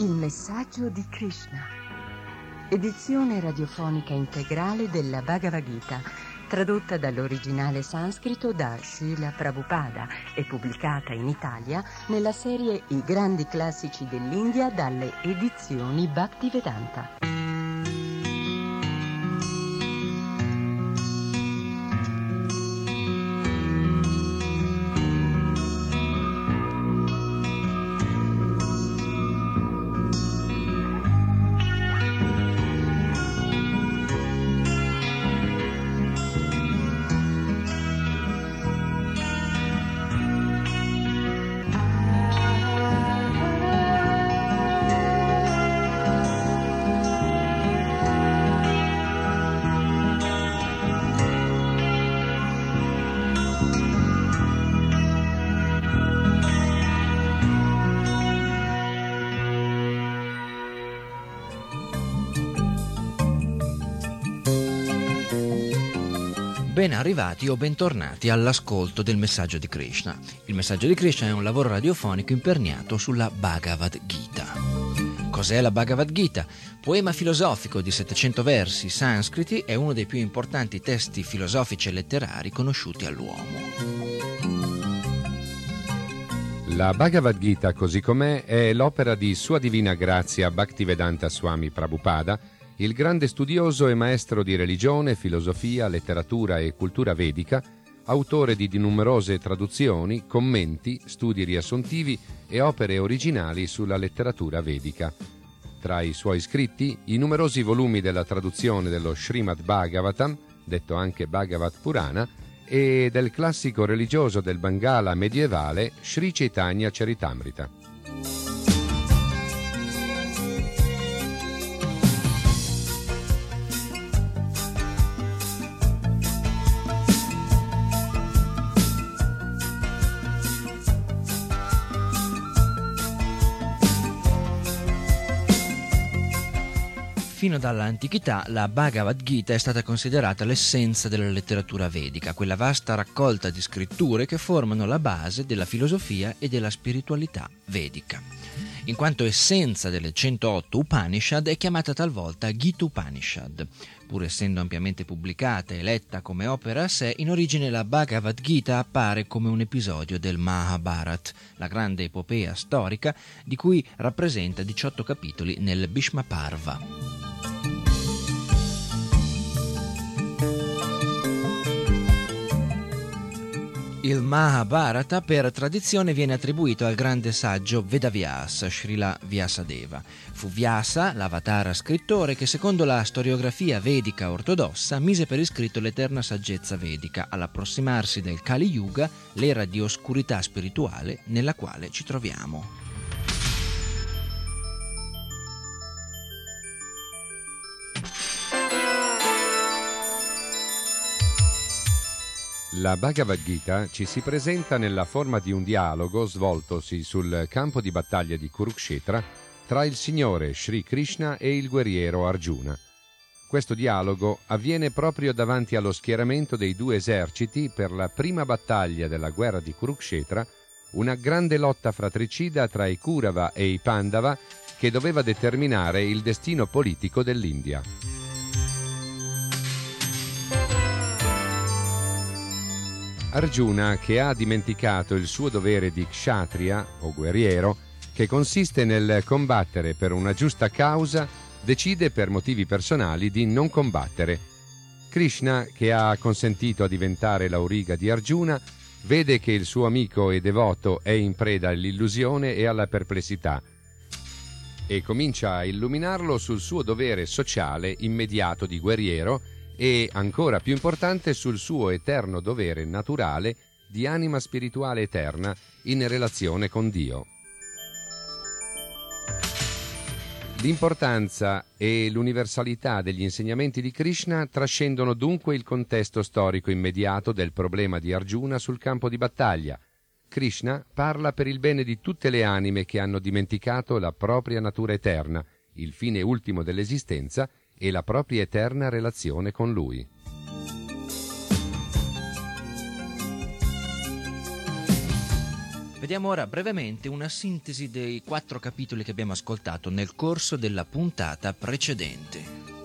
Il messaggio di Krishna. Edizione radiofonica integrale della Bhagavad Gita, tradotta dall'originale sanscrito da Srila Prabhupada e pubblicata in Italia nella serie I grandi classici dell'India dalle edizioni Bhaktivedanta. Ben arrivati o bentornati all'ascolto del messaggio di Krishna. Il messaggio di Krishna è un lavoro radiofonico imperniato sulla Bhagavad Gita. Cos'è la Bhagavad Gita? Poema filosofico di 700 versi sanscriti è uno dei più importanti testi filosofici e letterari conosciuti all'uomo. La Bhagavad Gita, così com'è, è l'opera di Sua Divina Grazia Bhaktivedanta Swami Prabhupada, il grande studioso e maestro di religione, filosofia, letteratura e cultura vedica, autore di numerose traduzioni, commenti, studi riassuntivi e opere originali sulla letteratura vedica. Tra i suoi scritti, i numerosi volumi della traduzione dello Srimad Bhagavatam, detto anche Bhagavat Purana, e del classico religioso del Bengala medievale Sri Chaitanya Charitamrita. Fino dall'antichità la Bhagavad Gita è stata considerata l'essenza della letteratura vedica, quella vasta raccolta di scritture che formano la base della filosofia e della spiritualità vedica. In quanto essenza delle 108 Upanishad è chiamata talvolta Gita Upanishad. Pur essendo ampiamente pubblicata e letta come opera a sé, in origine la Bhagavad Gita appare come un episodio del Mahabharat, la grande epopea storica di cui rappresenta 18 capitoli nel Bhishma Parva. Il Mahabharata per tradizione viene attribuito al grande saggio Vedavyasa, Srila Vyasadeva. Fu Vyasa, l'avatara scrittore, che secondo la storiografia vedica ortodossa mise per iscritto l'eterna saggezza vedica all'approssimarsi del Kali Yuga, l'era di oscurità spirituale nella quale ci troviamo. La Bhagavad Gita ci si presenta nella forma di un dialogo svoltosi sul campo di battaglia di Kurukshetra tra il Signore Sri Krishna e il guerriero Arjuna. Questo dialogo avviene proprio davanti allo schieramento dei due eserciti per la prima battaglia della guerra di Kurukshetra, una grande lotta fratricida tra i Kurava e i Pandava che doveva determinare il destino politico dell'India. Arjuna, che ha dimenticato il suo dovere di kshatriya o guerriero, che consiste nel combattere per una giusta causa, decide per motivi personali di non combattere. Krishna, che ha consentito a diventare l'auriga di Arjuna, vede che il suo amico e devoto è in preda all'illusione e alla perplessità e comincia a illuminarlo sul suo dovere sociale immediato di guerriero e, ancora più importante, sul suo eterno dovere naturale di anima spirituale eterna in relazione con Dio. L'importanza e l'universalità degli insegnamenti di Krishna trascendono dunque il contesto storico immediato del problema di Arjuna sul campo di battaglia. Krishna parla per il bene di tutte le anime che hanno dimenticato la propria natura eterna, il fine ultimo dell'esistenza e la propria eterna relazione con Lui. Vediamo ora brevemente una sintesi dei quattro capitoli che abbiamo ascoltato nel corso della puntata precedente.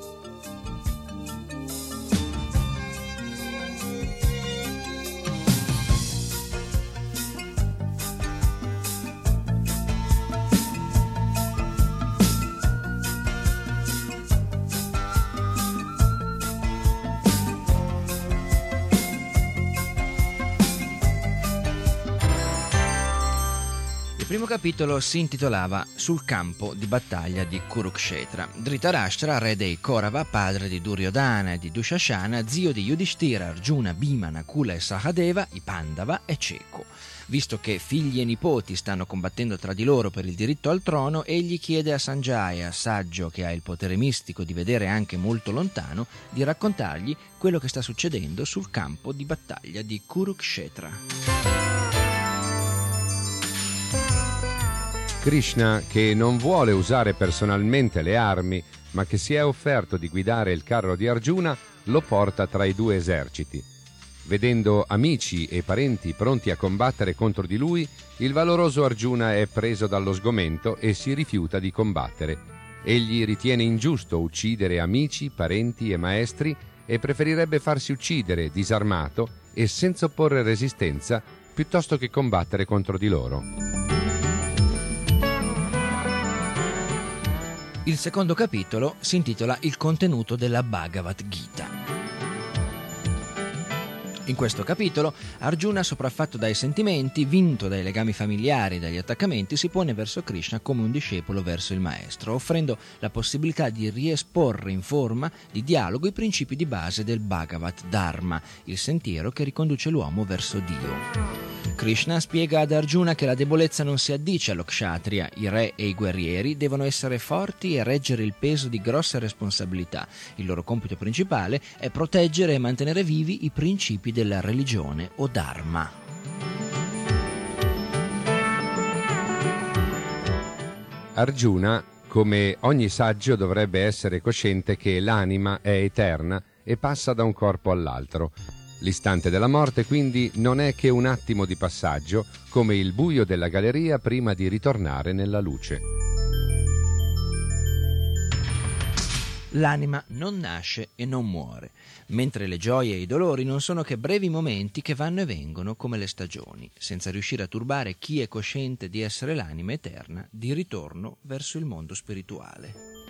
Primo capitolo si intitolava Sul campo di battaglia di Kurukshetra. Dhritarashtra, re dei Korava, padre di Duryodhana e di Dushashana, zio di Yudhishthira, Arjuna, Bhima, Nakula e Sahadeva, i Pandava e Cieco. Visto che figli e nipoti stanno combattendo tra di loro per il diritto al trono, egli chiede a Sanjaya, saggio che ha il potere mistico di vedere anche molto lontano, di raccontargli quello che sta succedendo sul campo di battaglia di Kurukshetra. Krishna, che non vuole usare personalmente le armi, ma che si è offerto di guidare il carro di Arjuna, lo porta tra i due eserciti. Vedendo amici e parenti pronti a combattere contro di lui, il valoroso Arjuna è preso dallo sgomento e si rifiuta di combattere. Egli ritiene ingiusto uccidere amici, parenti e maestri e preferirebbe farsi uccidere disarmato e senza opporre resistenza piuttosto che combattere contro di loro. Il secondo capitolo si intitola Il contenuto della Bhagavad Gita. In questo capitolo Arjuna, sopraffatto dai sentimenti, vinto dai legami familiari e dagli attaccamenti, si pone verso Krishna come un discepolo verso il maestro, offrendo la possibilità di riesporre in forma di dialogo i principi di base del Bhagavad Dharma, il sentiero che riconduce l'uomo verso Dio. Krishna spiega ad Arjuna che la debolezza non si addice allo kshatriya, i re e i guerrieri devono essere forti e reggere il peso di grosse responsabilità. Il loro compito principale è proteggere e mantenere vivi i principi della religione o dharma. Arjuna, come ogni saggio, dovrebbe essere cosciente che l'anima è eterna e passa da un corpo all'altro. L'istante della morte quindi non è che un attimo di passaggio, come il buio della galleria prima di ritornare nella luce. L'anima non nasce e non muore, mentre le gioie e i dolori non sono che brevi momenti che vanno e vengono come le stagioni, senza riuscire a turbare chi è cosciente di essere l'anima eterna di ritorno verso il mondo spirituale.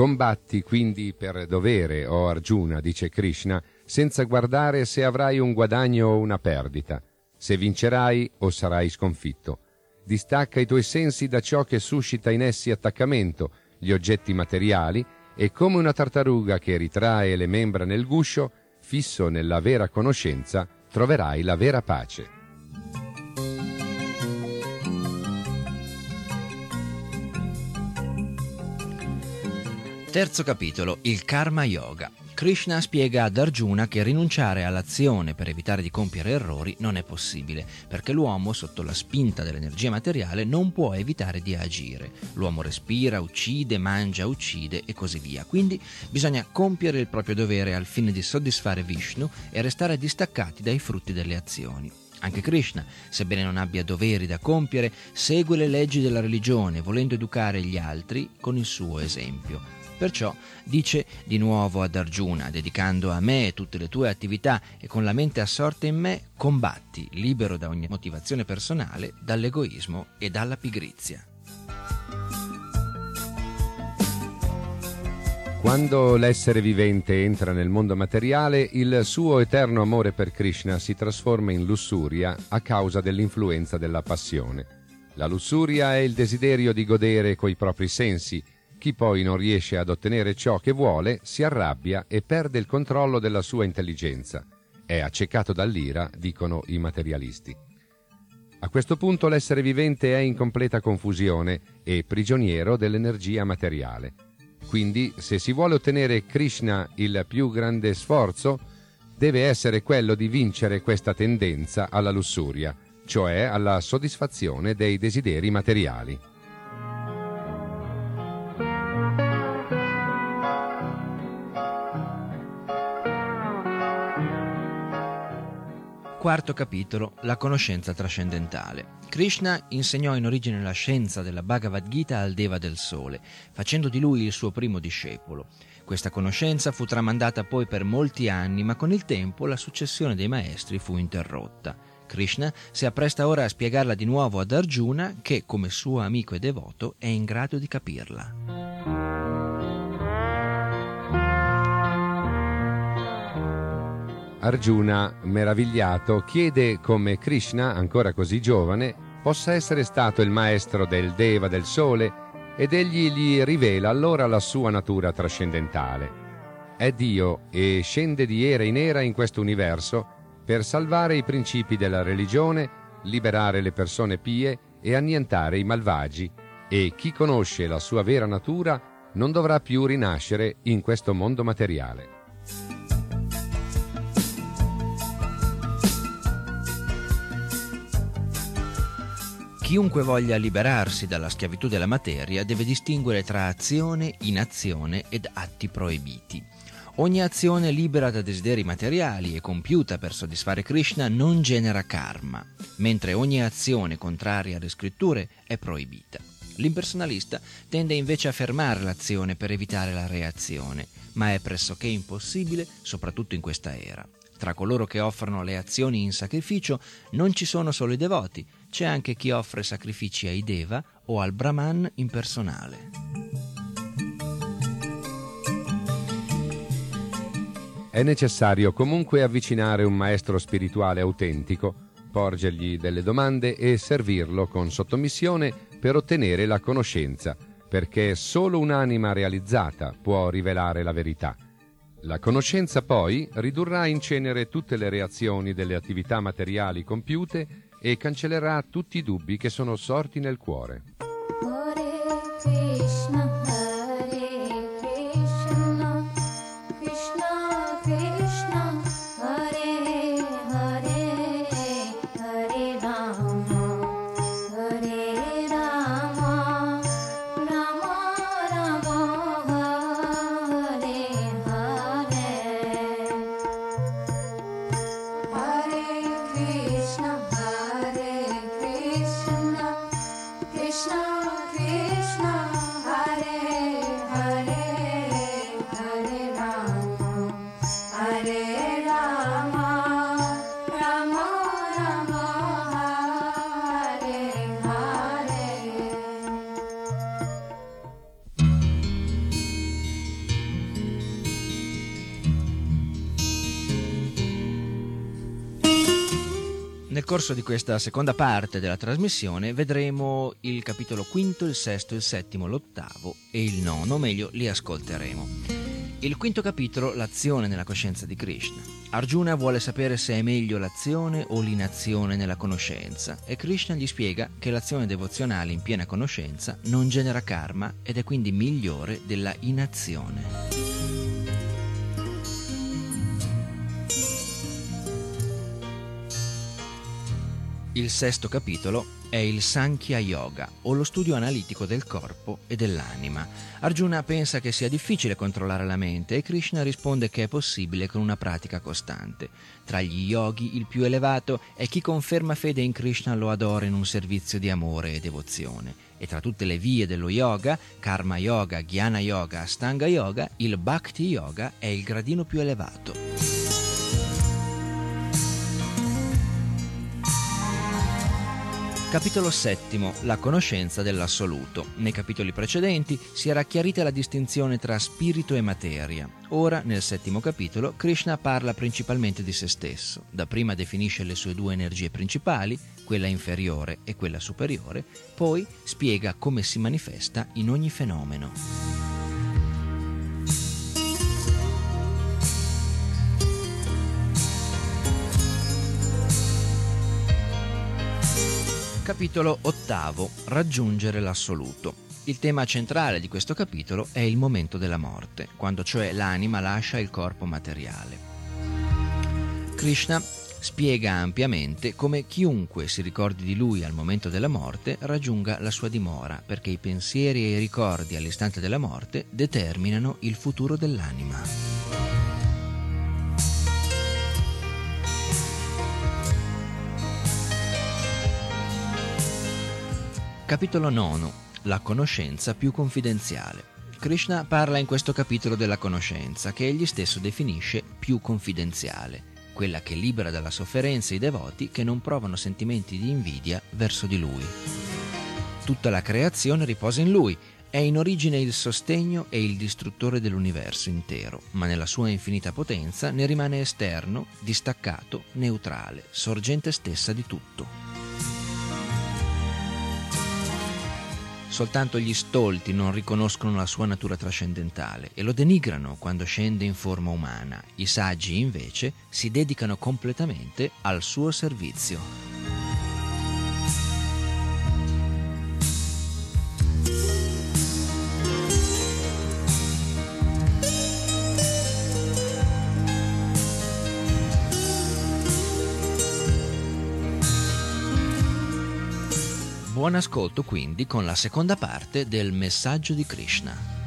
Combatti quindi per dovere, o Arjuna, dice Krishna, senza guardare se avrai un guadagno o una perdita, se vincerai o sarai sconfitto. Distacca i tuoi sensi da ciò che suscita in essi attaccamento, gli oggetti materiali, e come una tartaruga che ritrae le membra nel guscio, fisso nella vera conoscenza, troverai la vera pace. Terzo capitolo, il Karma Yoga. Krishna spiega ad Arjuna che rinunciare all'azione per evitare di compiere errori non è possibile, perché l'uomo, sotto la spinta dell'energia materiale, non può evitare di agire. L'uomo respira, uccide, mangia, uccide e così via. Quindi bisogna compiere il proprio dovere al fine di soddisfare Vishnu e restare distaccati dai frutti delle azioni. Anche Krishna, sebbene non abbia doveri da compiere, segue le leggi della religione, volendo educare gli altri con il suo esempio. Perciò dice di nuovo ad Arjuna, dedicando a me tutte le tue attività e con la mente assorta in me, combatti, libero da ogni motivazione personale, dall'egoismo e dalla pigrizia. Quando l'essere vivente entra nel mondo materiale, il suo eterno amore per Krishna si trasforma in lussuria a causa dell'influenza della passione. La lussuria è il desiderio di godere coi propri sensi, chi poi non riesce ad ottenere ciò che vuole si arrabbia e perde il controllo della sua intelligenza. È accecato dall'ira, dicono i materialisti. A questo punto l'essere vivente è in completa confusione e prigioniero dell'energia materiale. Quindi, se si vuole ottenere Krishna il più grande sforzo, deve essere quello di vincere questa tendenza alla lussuria, cioè alla soddisfazione dei desideri materiali. Quarto capitolo, la conoscenza trascendentale. Krishna insegnò in origine la scienza della Bhagavad Gita al Deva del Sole, facendo di lui il suo primo discepolo. Questa conoscenza fu tramandata poi per molti anni, ma con il tempo la successione dei maestri fu interrotta. Krishna si appresta ora a spiegarla di nuovo ad Arjuna, che, come suo amico e devoto, è in grado di capirla. Arjuna, meravigliato, chiede come Krishna, ancora così giovane, possa essere stato il maestro del Deva del Sole ed egli gli rivela allora la sua natura trascendentale. È Dio e scende di era in era in questo universo per salvare i principi della religione, liberare le persone pie e annientare i malvagi, e chi conosce la sua vera natura non dovrà più rinascere in questo mondo materiale. Chiunque voglia liberarsi dalla schiavitù della materia deve distinguere tra azione, inazione ed atti proibiti. Ogni azione libera da desideri materiali e compiuta per soddisfare Krishna non genera karma, mentre ogni azione contraria alle scritture è proibita. L'impersonalista tende invece a fermare l'azione per evitare la reazione, ma è pressoché impossibile, soprattutto in questa era. Tra coloro che offrono le azioni in sacrificio non ci sono solo i devoti, c'è anche chi offre sacrifici ai Deva o al Brahman impersonale. È necessario comunque avvicinare un maestro spirituale autentico, porgergli delle domande e servirlo con sottomissione per ottenere la conoscenza, perché solo un'anima realizzata può rivelare la verità. La conoscenza poi ridurrà in cenere tutte le reazioni delle attività materiali compiute e cancellerà tutti i dubbi che sono sorti nel cuore. Nel corso di questa seconda parte della trasmissione vedremo il capitolo quinto, il sesto, il settimo, l'ottavo e il nono, o meglio li ascolteremo. Il quinto capitolo, l'azione nella coscienza di Krishna. Arjuna vuole sapere se è meglio l'azione o l'inazione nella conoscenza e Krishna gli spiega che l'azione devozionale in piena conoscenza non genera karma ed è quindi migliore della inazione. Il sesto capitolo è il Sankhya Yoga, o lo studio analitico del corpo e dell'anima. Arjuna pensa che sia difficile controllare la mente e Krishna risponde che è possibile con una pratica costante. Tra gli yogi il più elevato è chi conferma fede in Krishna lo adora in un servizio di amore e devozione. E tra tutte le vie dello yoga, Karma Yoga, Jnana Yoga, Astanga Yoga, il Bhakti Yoga è il gradino più elevato. Capitolo VII. La conoscenza dell'assoluto. Nei capitoli precedenti si era chiarita la distinzione tra spirito e materia. Ora, nel settimo capitolo, Krishna parla principalmente di se stesso. Dapprima definisce le sue due energie principali, quella inferiore e quella superiore, poi spiega come si manifesta in ogni fenomeno. Capitolo ottavo. Raggiungere l'assoluto. Il tema centrale di questo capitolo è il momento della morte, quando cioè l'anima lascia il corpo materiale. Krishna spiega ampiamente come chiunque si ricordi di lui al momento della morte raggiunga la sua dimora, perché i pensieri e i ricordi all'istante della morte determinano il futuro dell'anima. Capitolo 9. La conoscenza più confidenziale. Krishna parla in questo capitolo della conoscenza, che egli stesso definisce più confidenziale, quella che libera dalla sofferenza i devoti che non provano sentimenti di invidia verso di lui. Tutta la creazione riposa in lui, è in origine il sostegno e il distruttore dell'universo intero, ma nella sua infinita potenza ne rimane esterno, distaccato, neutrale, sorgente stessa di tutto. Soltanto gli stolti non riconoscono la sua natura trascendentale e lo denigrano quando scende in forma umana. I saggi, invece, si dedicano completamente al suo servizio. Buon ascolto quindi con la seconda parte del messaggio di Krishna.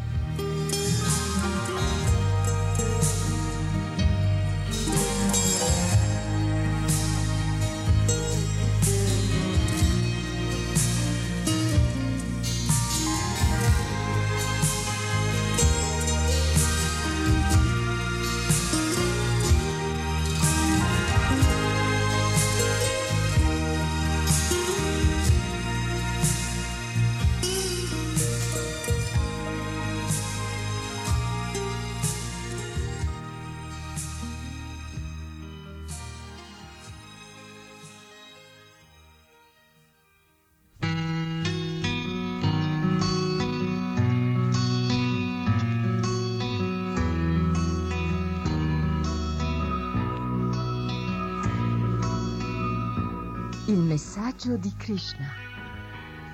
Di Krishna.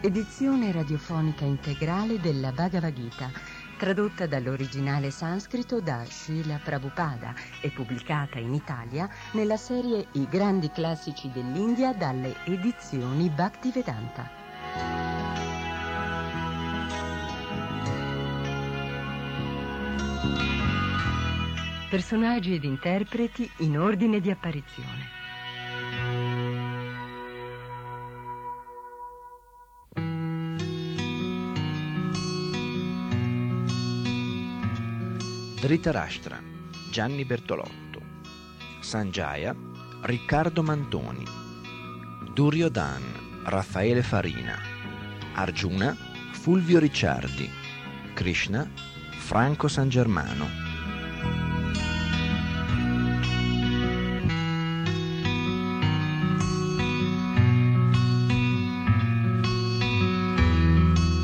Edizione radiofonica integrale della Bhagavad Gita, tradotta dall'originale sanscrito da Srila Prabhupada e pubblicata in Italia nella serie I grandi classici dell'India dalle edizioni Bhaktivedanta. Personaggi ed interpreti in ordine di apparizione. Dhritarashtra, Gianni Bertolotto, Sanjaya, Riccardo Mantoni, Duryodhan, Raffaele Farina, Arjuna, Fulvio Ricciardi, Krishna, Franco San Germano.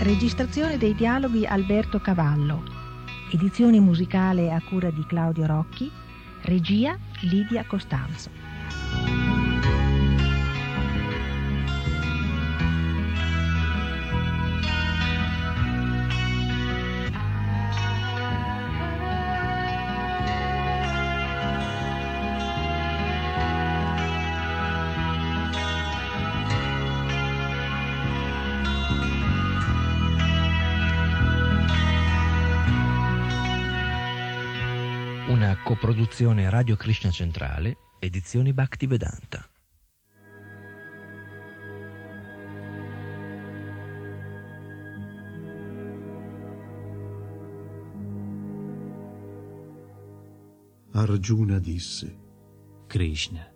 Registrazione dei dialoghi Alberto Cavallo. Edizione musicale a cura di Claudio Rocchi. Regia Lidia Costanzo. Una coproduzione Radio Krishna Centrale, edizioni Bhaktivedanta. Arjuna disse, Krishna,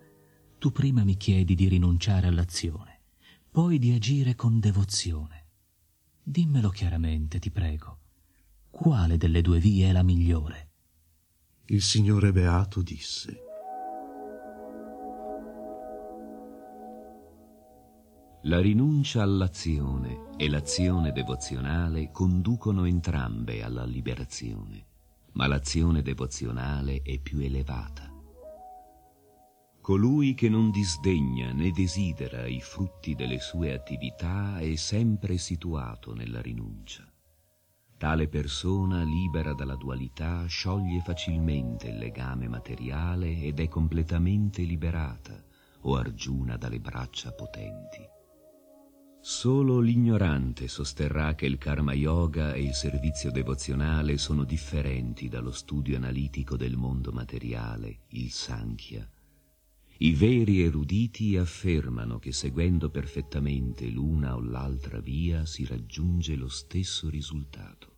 tu prima mi chiedi di rinunciare all'azione, poi di agire con devozione. Dimmelo chiaramente, ti prego. Quale delle due vie è la migliore? Il Signore Beato disse, La rinuncia all'azione e l'azione devozionale conducono entrambe alla liberazione, ma l'azione devozionale è più elevata. Colui che non disdegna né desidera i frutti delle sue attività è sempre situato nella rinuncia. Tale persona, libera dalla dualità, scioglie facilmente il legame materiale ed è completamente liberata, o Argiuna dalle braccia potenti. Solo l'ignorante sosterrà che il karma yoga e il servizio devozionale sono differenti dallo studio analitico del mondo materiale, il Sankhya. I veri eruditi affermano che seguendo perfettamente l'una o l'altra via si raggiunge lo stesso risultato.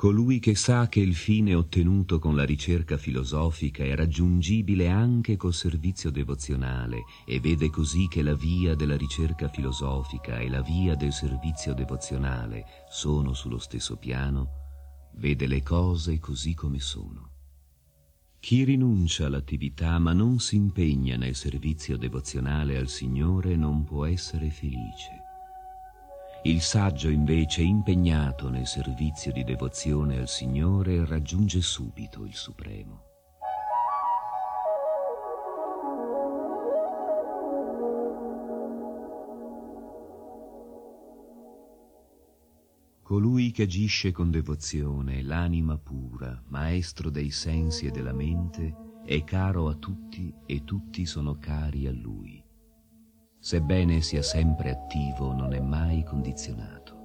Colui che sa che il fine ottenuto con la ricerca filosofica è raggiungibile anche col servizio devozionale e vede così che la via della ricerca filosofica e la via del servizio devozionale sono sullo stesso piano, vede le cose così come sono. Chi rinuncia all'attività ma non si impegna nel servizio devozionale al Signore non può essere felice. Il saggio invece, impegnato nel servizio di devozione al Signore, raggiunge subito il Supremo. Colui che agisce con devozione, l'anima pura, maestro dei sensi e della mente, è caro a tutti e tutti sono cari a lui. Sebbene sia sempre attivo, non è mai condizionato.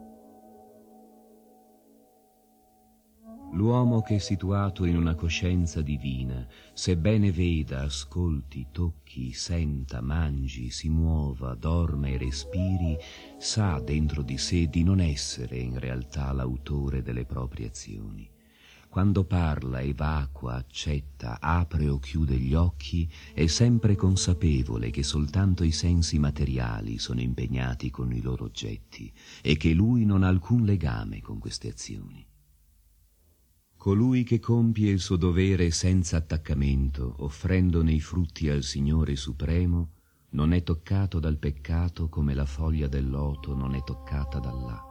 L'uomo che è situato in una coscienza divina, sebbene veda, ascolti, tocchi, senta, mangi, si muova, dorma e respiri, sa dentro di sé di non essere in realtà l'autore delle proprie azioni. Quando parla, evacua, accetta, apre o chiude gli occhi, è sempre consapevole che soltanto i sensi materiali sono impegnati con i loro oggetti e che lui non ha alcun legame con queste azioni. Colui che compie il suo dovere senza attaccamento, offrendone i frutti al Signore Supremo, non è toccato dal peccato come la foglia del loto non è toccata dall'acqua.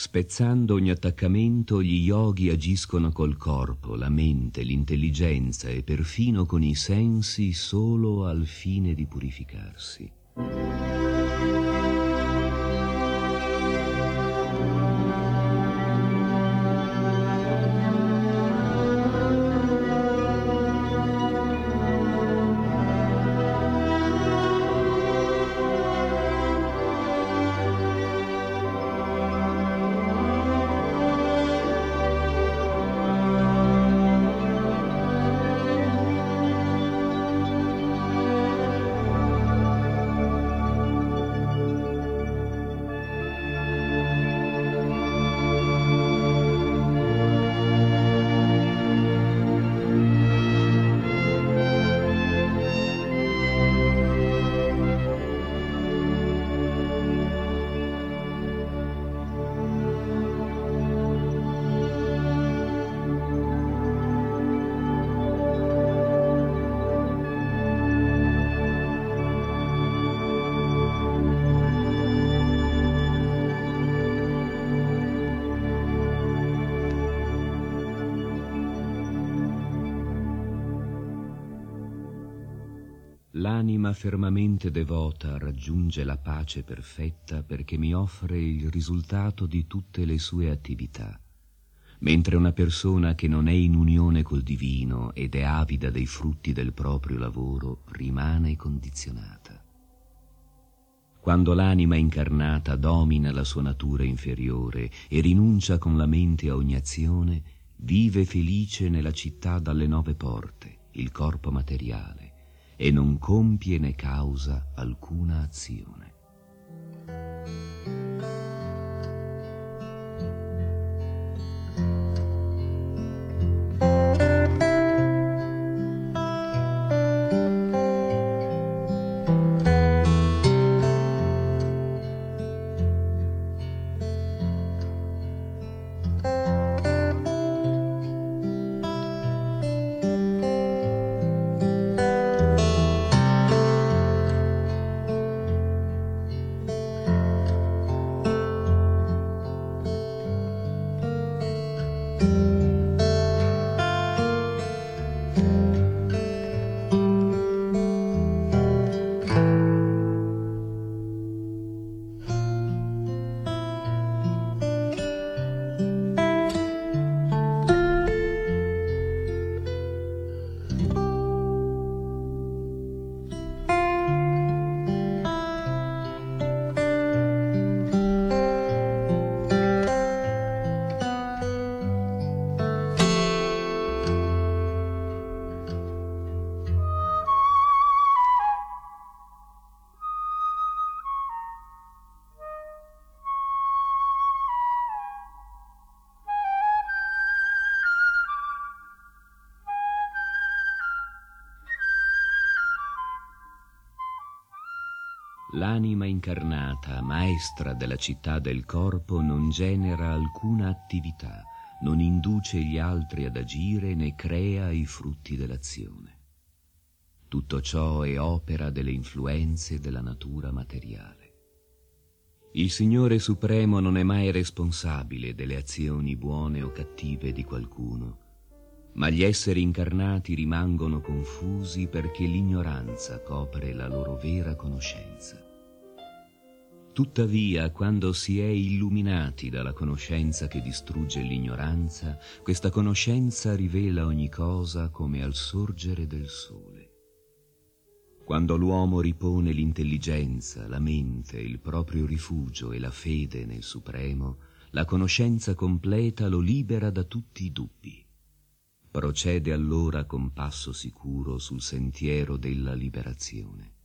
Spezzando ogni attaccamento, gli yogi agiscono col corpo, la mente, l'intelligenza e perfino con i sensi solo al fine di purificarsi. L'anima fermamente devota raggiunge la pace perfetta perché mi offre il risultato di tutte le sue attività, mentre una persona che non è in unione col divino ed è avida dei frutti del proprio lavoro rimane condizionata. Quando l'anima incarnata domina la sua natura inferiore e rinuncia con la mente a ogni azione, vive felice nella città dalle nove porte, il corpo materiale, e non compie né causa alcuna azione. L'anima incarnata, maestra della città del corpo, non genera alcuna attività, non induce gli altri ad agire né crea i frutti dell'azione. Tutto ciò è opera delle influenze della natura materiale. Il Signore Supremo non è mai responsabile delle azioni buone o cattive di qualcuno, ma gli esseri incarnati rimangono confusi perché l'ignoranza copre la loro vera conoscenza. Tuttavia, quando si è illuminati dalla conoscenza che distrugge l'ignoranza, questa conoscenza rivela ogni cosa come al sorgere del sole. Quando l'uomo ripone l'intelligenza, la mente, il proprio rifugio e la fede nel Supremo, la conoscenza completa lo libera da tutti i dubbi. Procede allora con passo sicuro sul sentiero della liberazione.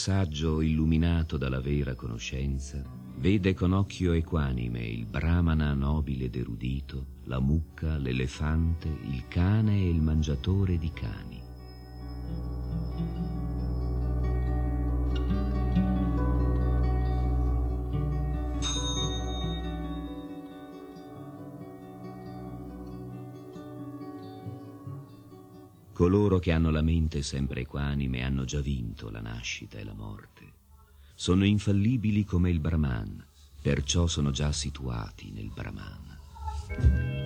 Saggio illuminato dalla vera conoscenza vede con occhio equanime il brahmana nobile ed erudito, la mucca, l'elefante, il cane e il mangiatore di cani. Coloro che hanno la mente sempre equanime hanno già vinto la nascita e la morte. Sono infallibili come il Brahman, perciò sono già situati nel Brahman.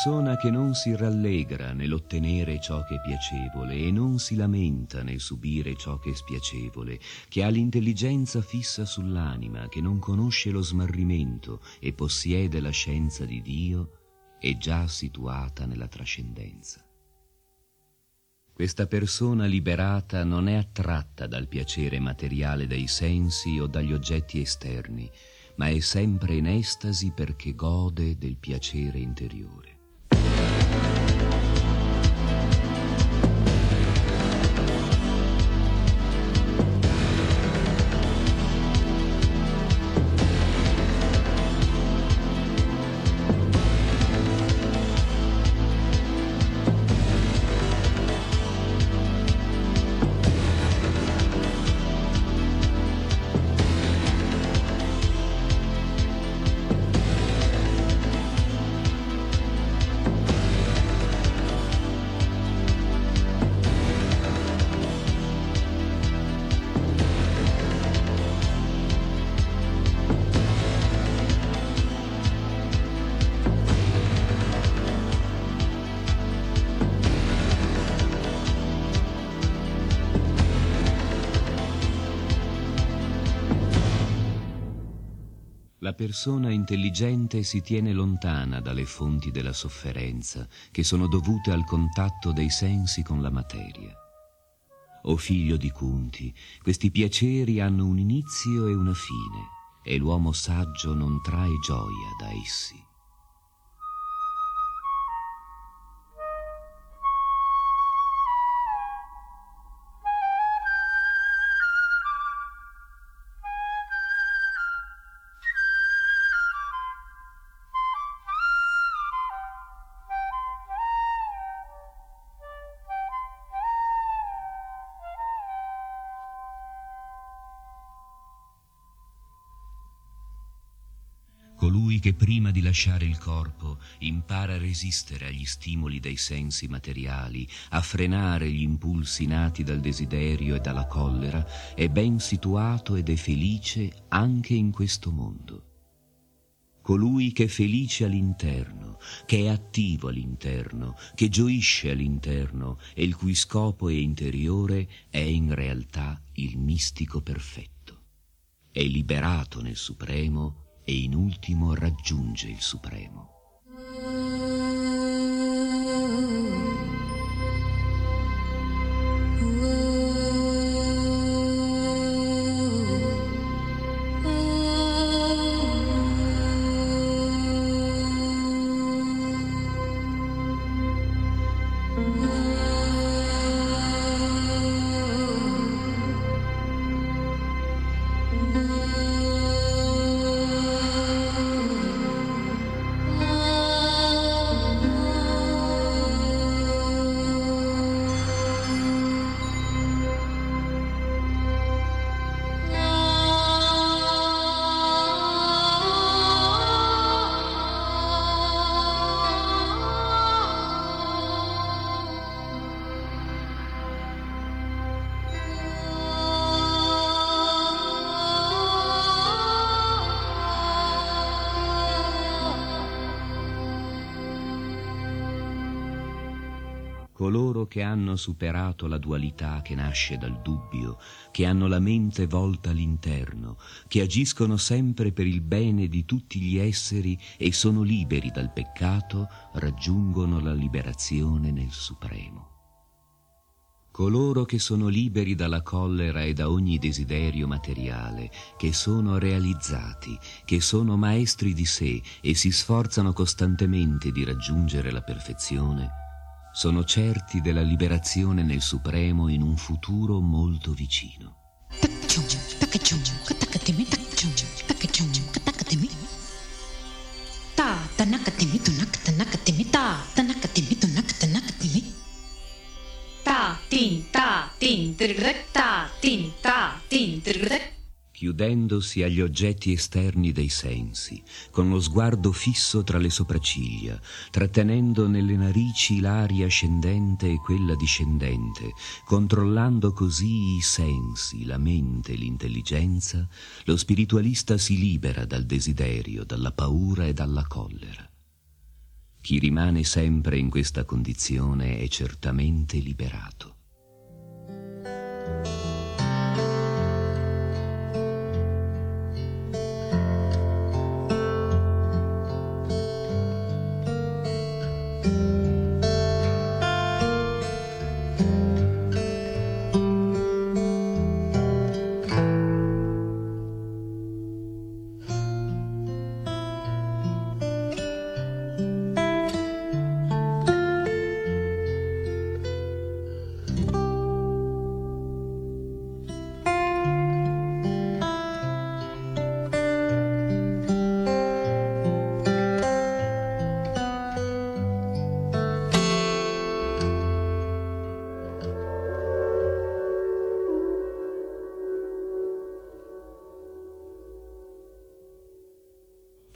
Persona che non si rallegra nell'ottenere ciò che è piacevole e non si lamenta nel subire ciò che è spiacevole, che ha l'intelligenza fissa sull'anima, che non conosce lo smarrimento e possiede la scienza di Dio, è già situata nella trascendenza. Questa persona liberata non è attratta dal piacere materiale dei sensi o dagli oggetti esterni, ma è sempre in estasi perché gode del piacere interiore. Persona intelligente si tiene lontana dalle fonti della sofferenza che sono dovute al contatto dei sensi con la materia. O figlio di Kunti, questi piaceri hanno un inizio e una fine, e l'uomo saggio non trae gioia da essi. Colui che prima di lasciare il corpo impara a resistere agli stimoli dei sensi materiali, a frenare gli impulsi nati dal desiderio e dalla collera, è ben situato ed è felice anche in questo mondo. Colui che è felice all'interno, che è attivo all'interno, che gioisce all'interno e il cui scopo è interiore è in realtà il mistico perfetto. È liberato nel Supremo e in ultimo raggiunge il Supremo. Hanno superato la dualità che nasce dal dubbio, che hanno la mente volta all'interno, che agiscono sempre per il bene di tutti gli esseri e sono liberi dal peccato, raggiungono la liberazione nel Supremo. Coloro che sono liberi dalla collera e da ogni desiderio materiale, che sono realizzati, che sono maestri di sé e si sforzano costantemente di raggiungere la perfezione, sono certi della liberazione nel Supremo in un futuro molto vicino. Chiudendosi agli oggetti esterni dei sensi, con lo sguardo fisso tra le sopracciglia, trattenendo nelle narici l'aria ascendente e quella discendente, controllando così i sensi, la mente, l'intelligenza, lo spiritualista si libera dal desiderio, dalla paura e dalla collera. Chi rimane sempre in questa condizione è certamente liberato.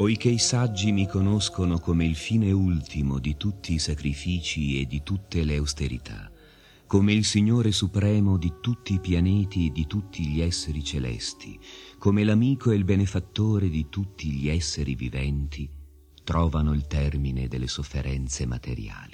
Poiché i saggi mi conoscono come il fine ultimo di tutti i sacrifici e di tutte le austerità, come il Signore supremo di tutti i pianeti e di tutti gli esseri celesti, come l'amico e il benefattore di tutti gli esseri viventi, trovano il termine delle sofferenze materiali.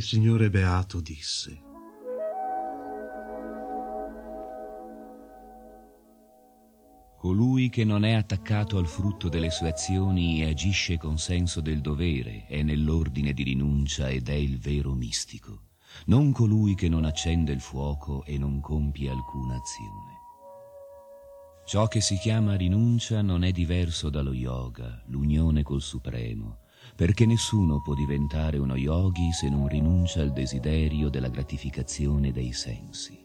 Il Signore Beato disse, Colui che non è attaccato al frutto delle sue azioni e agisce con senso del dovere è nell'ordine di rinuncia ed è il vero mistico, non colui che non accende il fuoco e non compie alcuna azione. Ciò che si chiama rinuncia non è diverso dallo yoga, l'unione col Supremo, perché nessuno può diventare uno yogi se non rinuncia al desiderio della gratificazione dei sensi.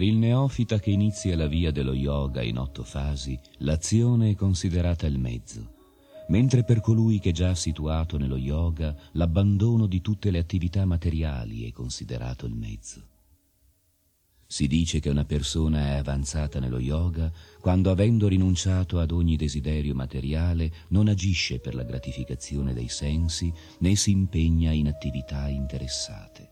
Per il neofita che inizia la via dello yoga in otto fasi, l'azione è considerata il mezzo, mentre per colui che è già situato nello yoga, l'abbandono di tutte le attività materiali è considerato il mezzo. Si dice che una persona è avanzata nello yoga quando, avendo rinunciato ad ogni desiderio materiale, non agisce per la gratificazione dei sensi né si impegna in attività interessate.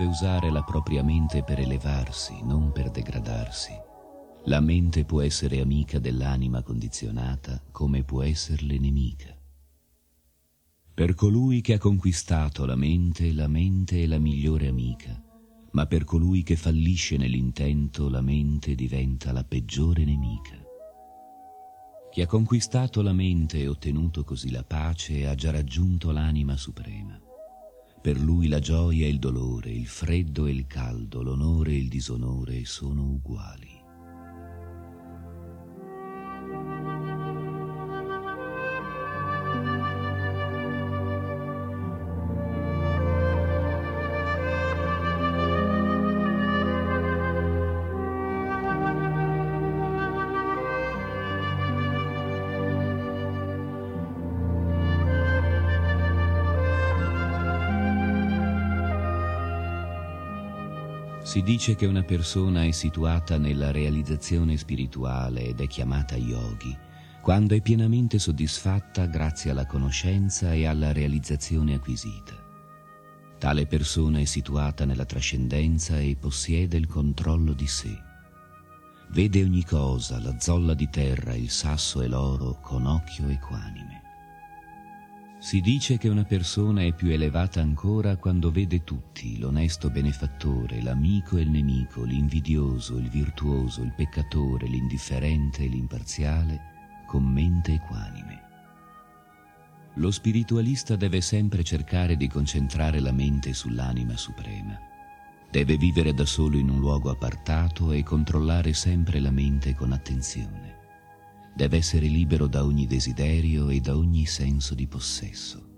Deve usare la propria mente per elevarsi, non per degradarsi. La mente può essere amica dell'anima condizionata come può esserle nemica. Per colui che ha conquistato la mente, la mente è la migliore amica, ma per colui che fallisce nell'intento, la mente diventa la peggiore nemica. Chi ha conquistato la mente e ottenuto così la pace ha già raggiunto l'anima suprema. Per lui la gioia e il dolore, il freddo e il caldo, l'onore e il disonore sono uguali. Si dice che una persona è situata nella realizzazione spirituale ed è chiamata yogi quando è pienamente soddisfatta grazie alla conoscenza e alla realizzazione acquisita. Tale persona è situata nella trascendenza e possiede il controllo di sé. Vede ogni cosa, la zolla di terra, il sasso e l'oro, con occhio equanime. Si dice che una persona è più elevata ancora quando vede tutti, l'onesto benefattore, l'amico e il nemico, l'invidioso, il virtuoso, il peccatore, l'indifferente e l'imparziale, con mente equanime. Lo spiritualista deve sempre cercare di concentrare la mente sull'anima suprema. Deve vivere da solo in un luogo appartato e controllare sempre la mente con attenzione deve essere libero da ogni desiderio e da ogni senso di possesso.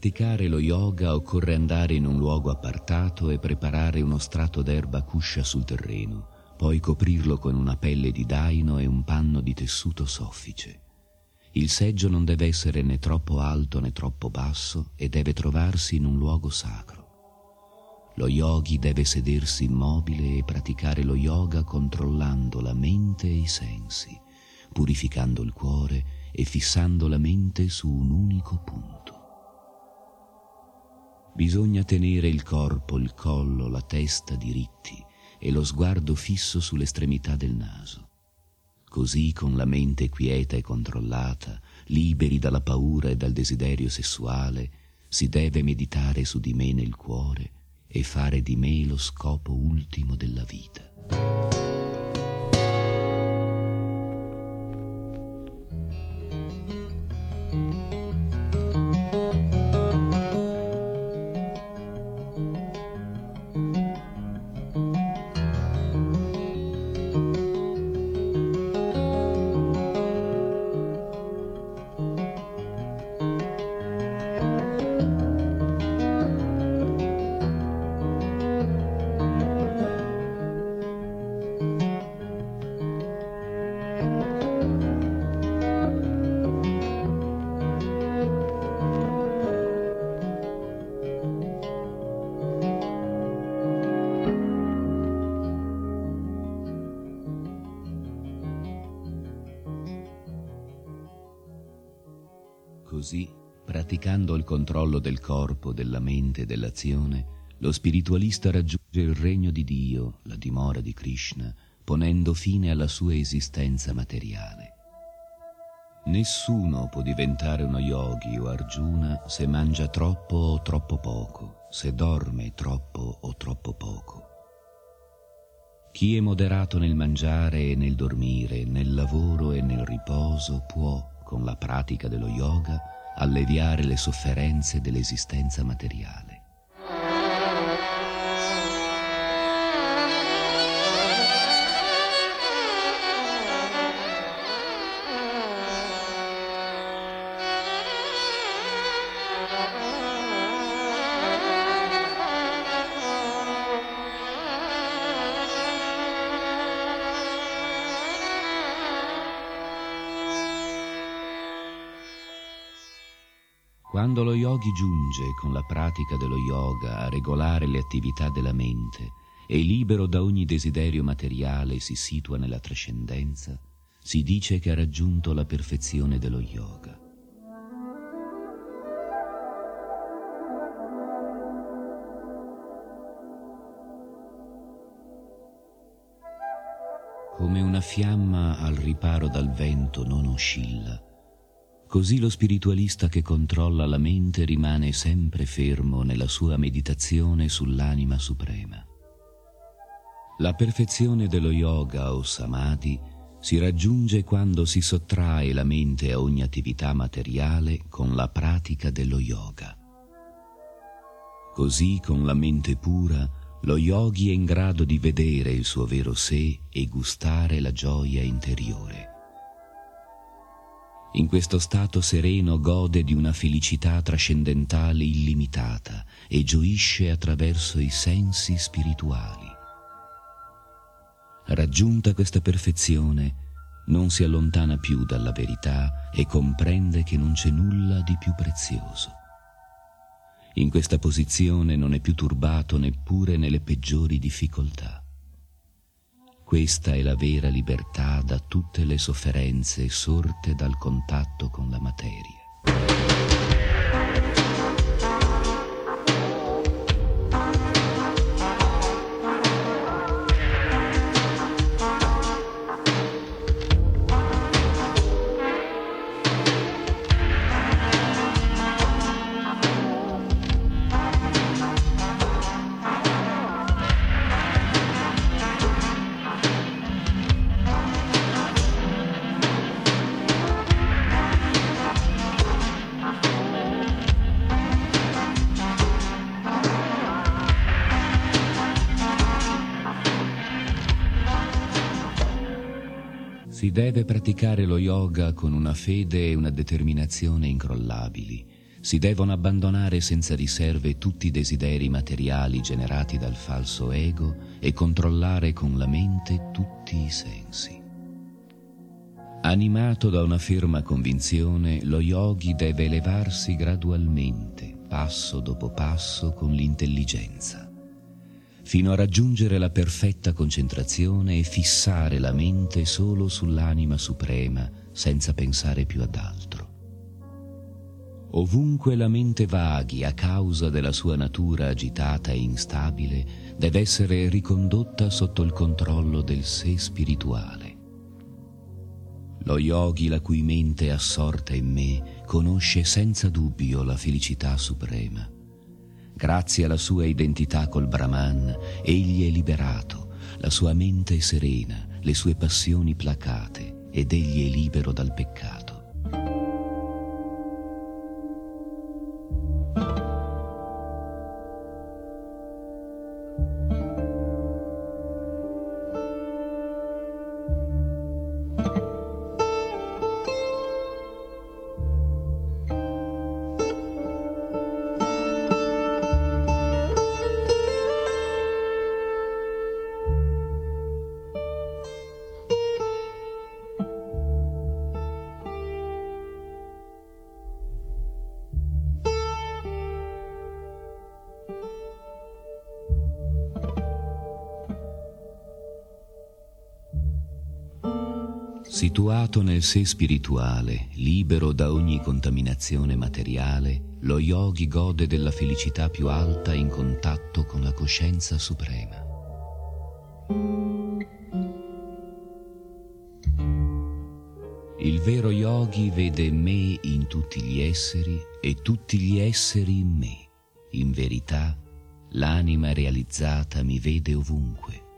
Praticare lo yoga occorre andare in un luogo appartato e preparare uno strato d'erba cuscia sul terreno, poi coprirlo con una pelle di daino e un panno di tessuto soffice. Il seggio non deve essere né troppo alto né troppo basso e deve trovarsi in un luogo sacro. Lo yogi deve sedersi immobile e praticare lo yoga controllando la mente e i sensi, purificando il cuore e fissando la mente su un unico punto. Bisogna tenere il corpo, il collo, la testa diritti e lo sguardo fisso sull'estremità del naso. Così con la mente quieta e controllata, liberi dalla paura e dal desiderio sessuale, si deve meditare su di me nel cuore e fare di me lo scopo ultimo della vita. Così, praticando il controllo del corpo, della mente e dell'azione, lo spiritualista raggiunge il regno di Dio, la dimora di Krishna, ponendo fine alla sua esistenza materiale. Nessuno può diventare uno yogi o Arjuna se mangia troppo o troppo poco, se dorme troppo o troppo poco. Chi è moderato nel mangiare e nel dormire, nel lavoro e nel riposo può, con la pratica dello yoga, alleviare le sofferenze dell'esistenza materiale. Quando lo yogi giunge con la pratica dello yoga a regolare le attività della mente e libero da ogni desiderio materiale si situa nella trascendenza, si dice che ha raggiunto la perfezione dello yoga. Come una fiamma al riparo dal vento non oscilla, Così lo spiritualista che controlla la mente rimane sempre fermo nella sua meditazione sull'anima suprema. La perfezione dello yoga o samadhi si raggiunge quando si sottrae la mente a ogni attività materiale con la pratica dello yoga. Così con la mente pura lo yogi è in grado di vedere il suo vero sé e gustare la gioia interiore. In questo stato sereno gode di una felicità trascendentale illimitata e gioisce attraverso i sensi spirituali. Raggiunta questa perfezione, non si allontana più dalla verità e comprende che non c'è nulla di più prezioso. In questa posizione non è più turbato neppure nelle peggiori difficoltà. Questa è la vera libertà da tutte le sofferenze sorte dal contatto con la materia. Si deve praticare lo yoga con una fede e una determinazione incrollabili. Si devono abbandonare senza riserve tutti i desideri materiali generati dal falso ego e controllare con la mente tutti i sensi. Animato da una ferma convinzione, lo yogi deve elevarsi gradualmente, passo dopo passo, con l'intelligenza fino a raggiungere la perfetta concentrazione e fissare la mente solo sull'anima suprema, senza pensare più ad altro. Ovunque la mente vaghi a causa della sua natura agitata e instabile, deve essere ricondotta sotto il controllo del sé spirituale. Lo yogi la cui mente è assorta in me conosce senza dubbio la felicità suprema Grazie alla sua identità col Brahman, egli è liberato, la sua mente è serena, le sue passioni placate ed egli è libero dal peccato. Situato nel sé spirituale, libero da ogni contaminazione materiale, lo yogi gode della felicità più alta in contatto con la coscienza suprema. Il vero yogi vede me in tutti gli esseri e tutti gli esseri in me. In verità, l'anima realizzata mi vede ovunque.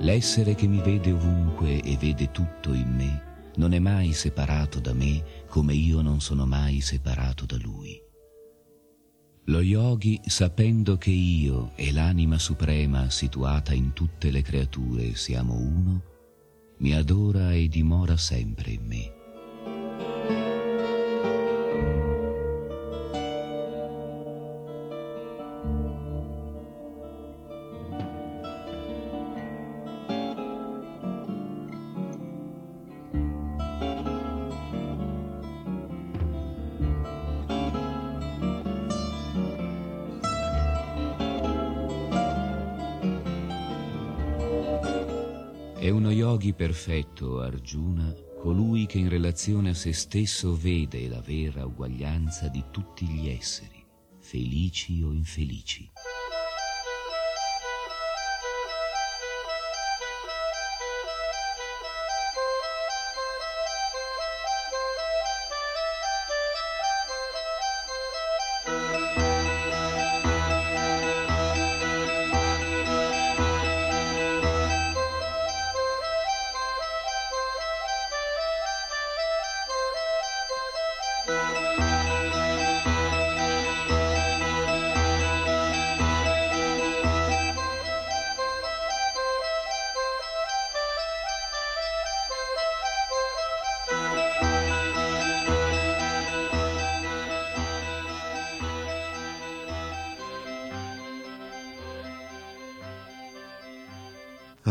L'essere che mi vede ovunque e vede tutto in me non è mai separato da me come io non sono mai separato da lui. Lo yogi, sapendo che io e l'anima suprema situata in tutte le creature siamo uno, mi adora e dimora sempre in me. Perfetto, Arjuna, colui che in relazione a se stesso vede la vera uguaglianza di tutti gli esseri, felici o infelici.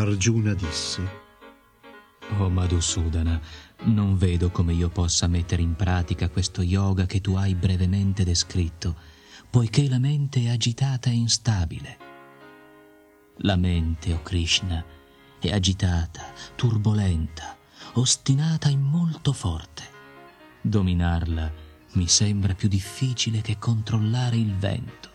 Arjuna disse, Oh Madhusudana, non vedo come io possa mettere in pratica questo yoga che tu hai brevemente descritto, poiché la mente è agitata e instabile. La mente, o oh Krishna, è agitata, turbolenta, ostinata e molto forte. Dominarla mi sembra più difficile che controllare il vento.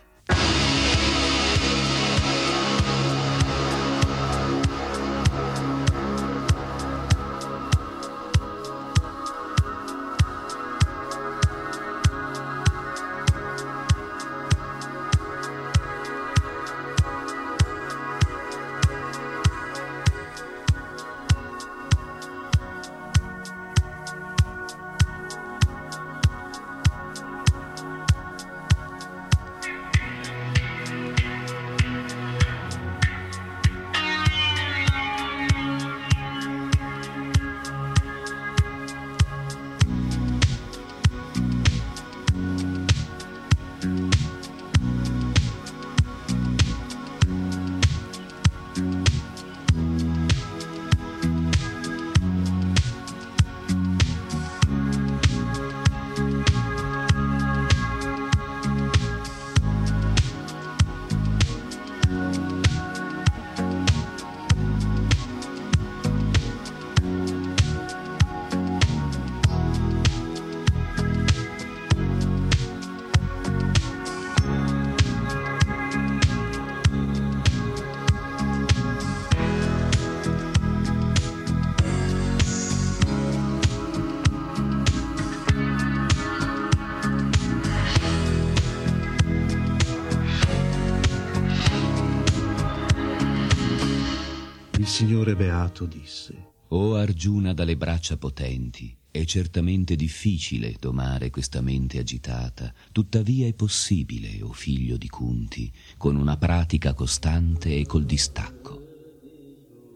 Beato disse, O Arjuna dalle braccia potenti, è certamente difficile domare questa mente agitata, tuttavia è possibile, o figlio di Kunti, con una pratica costante e col distacco.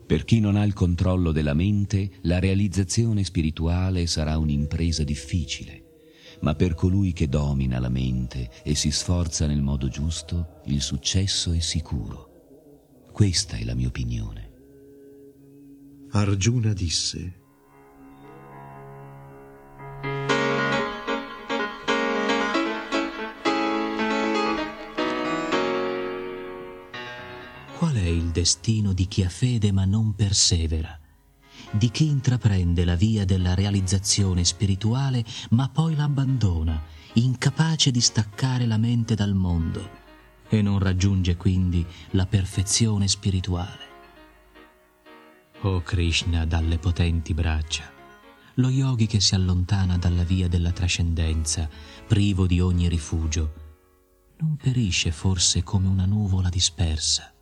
Per chi non ha il controllo della mente, la realizzazione spirituale sarà un'impresa difficile, ma per colui che domina la mente e si sforza nel modo giusto, il successo è sicuro. Questa è la mia opinione. Arjuna disse, Qual è il destino di chi ha fede ma non persevera? Di chi intraprende la via della realizzazione spirituale ma poi l'abbandona, incapace di staccare la mente dal mondo e non raggiunge quindi la perfezione spirituale? Oh Krishna dalle potenti braccia, lo yogi che si allontana dalla via della trascendenza, privo di ogni rifugio, non perisce forse come una nuvola dispersa.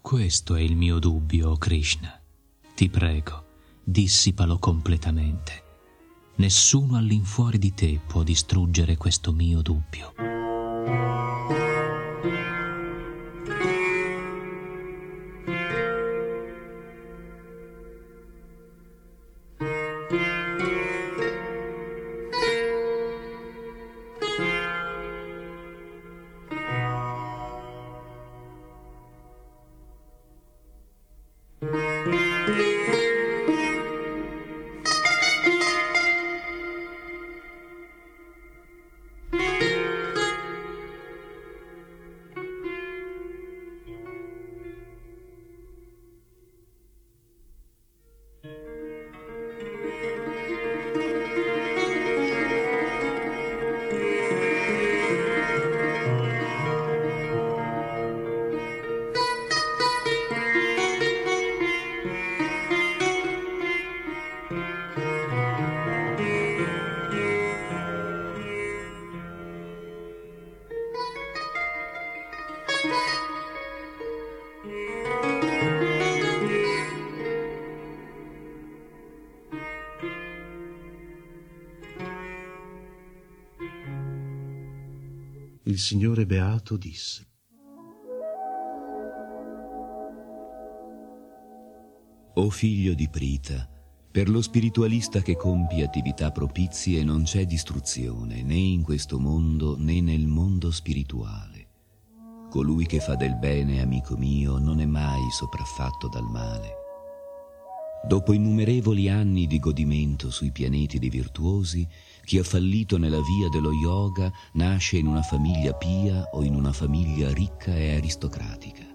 Questo è il mio dubbio, oh Krishna. Ti prego, dissipalo completamente. Nessuno all'infuori di te può distruggere questo mio dubbio. Signore Beato disse. O figlio di Prita, per lo spiritualista che compie attività propizie non c'è distruzione né in questo mondo né nel mondo spirituale. Colui che fa del bene, amico mio, non è mai sopraffatto dal male. Dopo innumerevoli anni di godimento sui pianeti dei virtuosi, chi ha fallito nella via dello yoga nasce in una famiglia pia o in una famiglia ricca e aristocratica.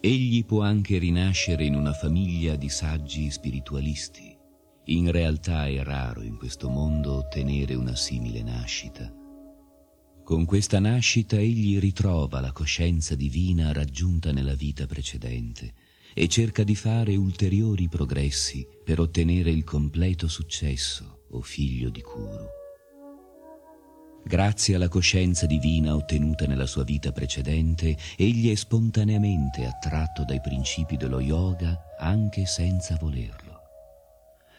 Egli può anche rinascere in una famiglia di saggi spiritualisti. In realtà è raro in questo mondo ottenere una simile nascita. Con questa nascita egli ritrova la coscienza divina raggiunta nella vita precedente e cerca di fare ulteriori progressi per ottenere il completo successo, o figlio di Kuru. Grazie alla coscienza divina ottenuta nella sua vita precedente, egli è spontaneamente attratto dai principi dello yoga anche senza volerlo.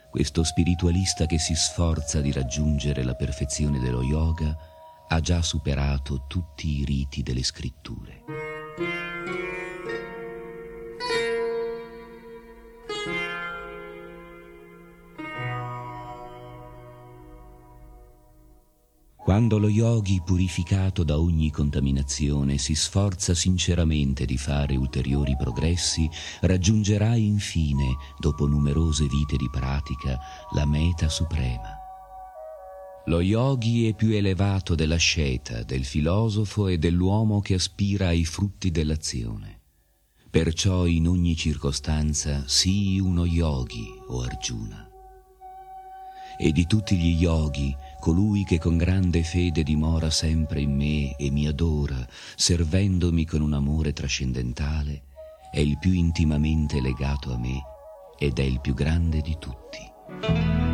Questo spiritualista che si sforza di raggiungere la perfezione dello yoga ha già superato tutti i riti delle scritture. Quando lo yogi, purificato da ogni contaminazione, si sforza sinceramente di fare ulteriori progressi, raggiungerà infine, dopo numerose vite di pratica, la meta suprema lo yogi è più elevato dell'asceta, del filosofo e dell'uomo che aspira ai frutti dell'azione. Perciò in ogni circostanza sii uno yogi, o Arjuna. E di tutti gli yogi, colui che con grande fede dimora sempre in me e mi adora, servendomi con un amore trascendentale, è il più intimamente legato a me ed è il più grande di tutti.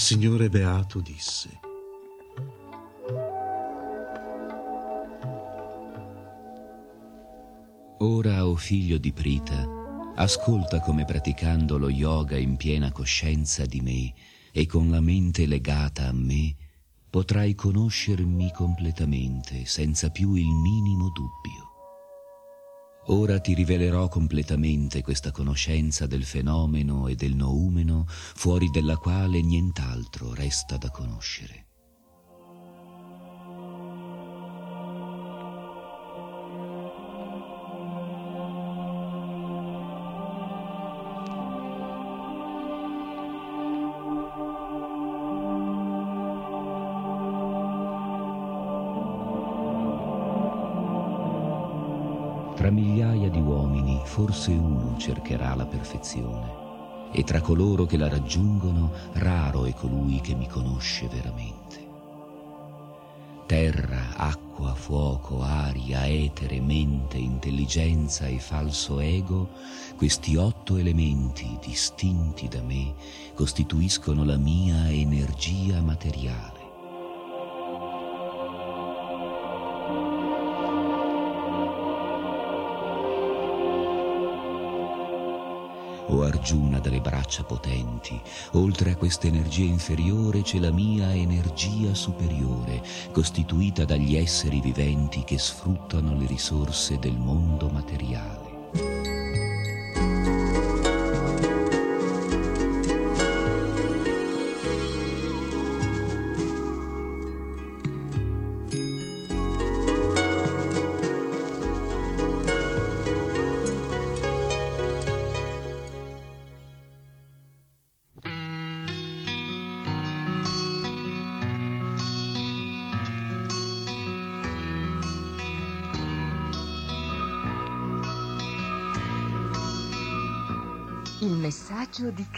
Il Signore Beato disse, Ora, o oh figlio di Prita, ascolta come praticando lo yoga in piena coscienza di me e con la mente legata a me, potrai conoscermi completamente senza più il minimo dubbio. Ora ti rivelerò completamente questa conoscenza del fenomeno e del noumeno, fuori della quale nient'altro resta da conoscere. Forse uno cercherà la perfezione e tra coloro che la raggiungono raro è colui che mi conosce veramente. Terra, acqua, fuoco, aria, etere, mente, intelligenza e falso ego, questi otto elementi distinti da me costituiscono la mia energia materiale o Arjuna dalle braccia potenti. Oltre a questa energia inferiore c'è la mia energia superiore, costituita dagli esseri viventi che sfruttano le risorse del mondo materiale.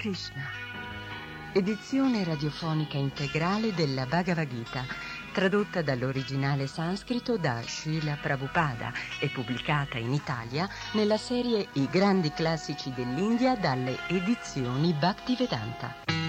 Krishna. Edizione radiofonica integrale della Bhagavad Gita, tradotta dall'originale sanscrito da Srila Prabhupada e pubblicata in Italia nella serie I grandi classici dell'India dalle edizioni Bhaktivedanta.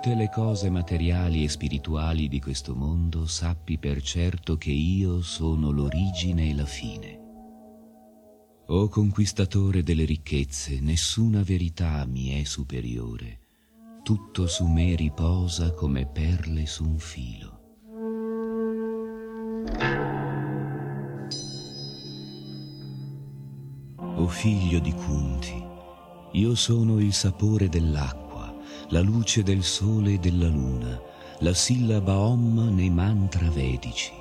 Tutte le cose materiali e spirituali di questo mondo sappi per certo che io sono l'origine e la fine. O conquistatore delle ricchezze, nessuna verità mi è superiore. Tutto su me riposa come perle su un filo. O figlio di Kunti, io sono il sapore dell'acqua la luce del sole e della luna, la sillaba Om nei mantra vedici,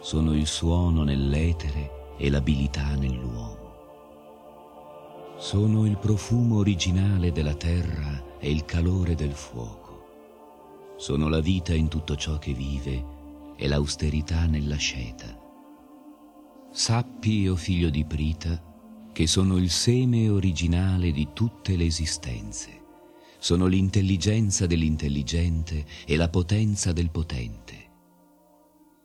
sono il suono nell'etere e l'abilità nell'uomo. Sono il profumo originale della terra e il calore del fuoco. Sono la vita in tutto ciò che vive e l'austerità nella sceta. Sappi, o oh figlio di Prita, che sono il seme originale di tutte le esistenze sono l'intelligenza dell'intelligente e la potenza del potente.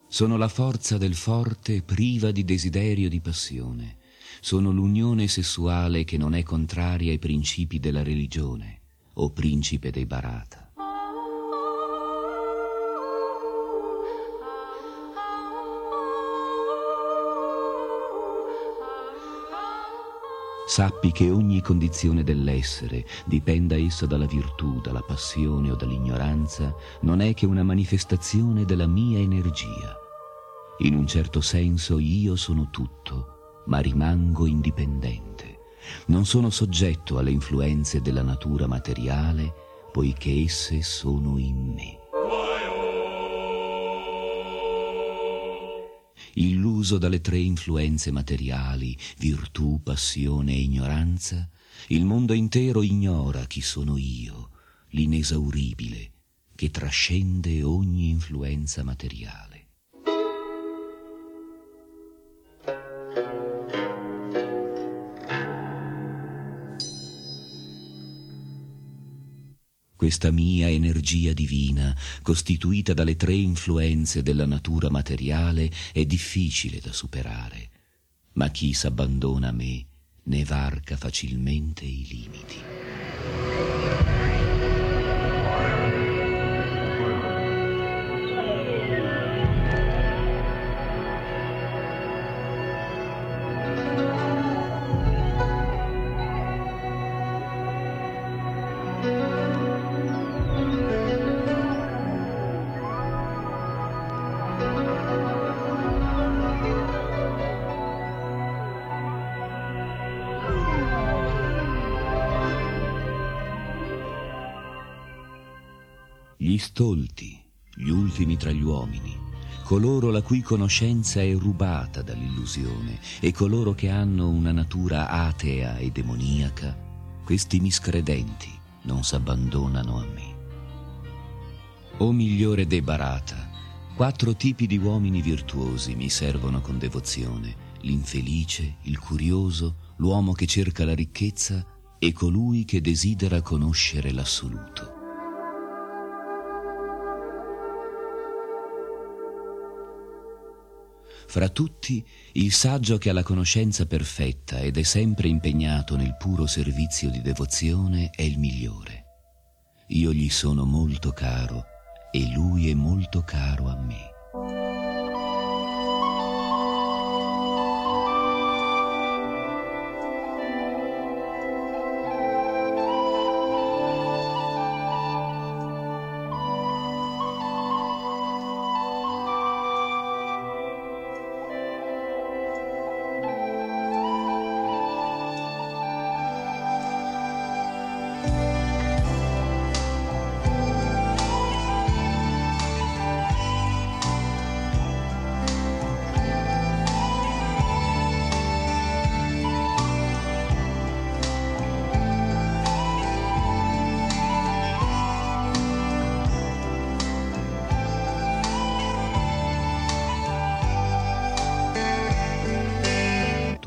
Sono la forza del forte priva di desiderio di passione. Sono l'unione sessuale che non è contraria ai principi della religione, o principe dei Barata. Sappi che ogni condizione dell'essere, dipenda essa dalla virtù, dalla passione o dall'ignoranza, non è che una manifestazione della mia energia. In un certo senso io sono tutto, ma rimango indipendente. Non sono soggetto alle influenze della natura materiale, poiché esse sono in me. Illuso dalle tre influenze materiali, virtù, passione e ignoranza, il mondo intero ignora chi sono io, l'inesauribile, che trascende ogni influenza materiale. Questa mia energia divina, costituita dalle tre influenze della natura materiale, è difficile da superare, ma chi s'abbandona a me ne varca facilmente i limiti. Stolti, gli ultimi tra gli uomini, coloro la cui conoscenza è rubata dall'illusione e coloro che hanno una natura atea e demoniaca, questi miscredenti non s'abbandonano a me. O migliore de Barata, quattro tipi di uomini virtuosi mi servono con devozione, l'infelice, il curioso, l'uomo che cerca la ricchezza e colui che desidera conoscere l'assoluto. Fra tutti, il saggio che ha la conoscenza perfetta ed è sempre impegnato nel puro servizio di devozione è il migliore. Io gli sono molto caro e lui è molto caro a me.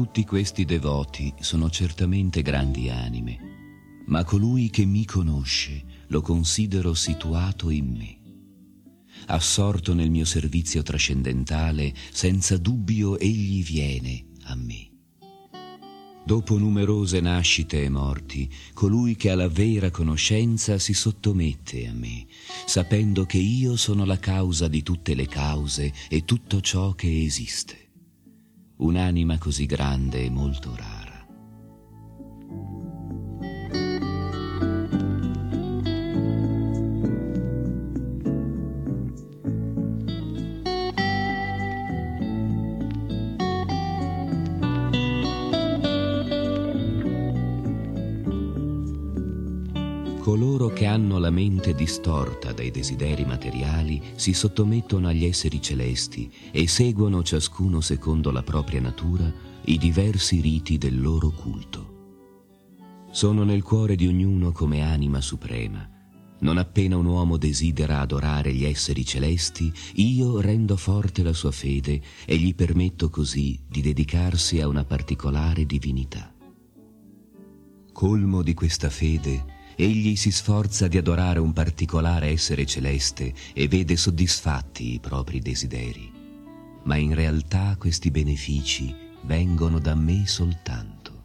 Tutti questi devoti sono certamente grandi anime, ma colui che mi conosce lo considero situato in me. Assorto nel mio servizio trascendentale, senza dubbio egli viene a me. Dopo numerose nascite e morti, colui che ha la vera conoscenza si sottomette a me, sapendo che io sono la causa di tutte le cause e tutto ciò che esiste un'anima così grande e molto rara. Coloro che hanno la mente distorta dai desideri materiali si sottomettono agli esseri celesti e seguono ciascuno secondo la propria natura i diversi riti del loro culto. Sono nel cuore di ognuno come anima suprema. Non appena un uomo desidera adorare gli esseri celesti, io rendo forte la sua fede e gli permetto così di dedicarsi a una particolare divinità. Colmo di questa fede, egli si sforza di adorare un particolare essere celeste e vede soddisfatti i propri desideri. Ma in realtà questi benefici vengono da me soltanto.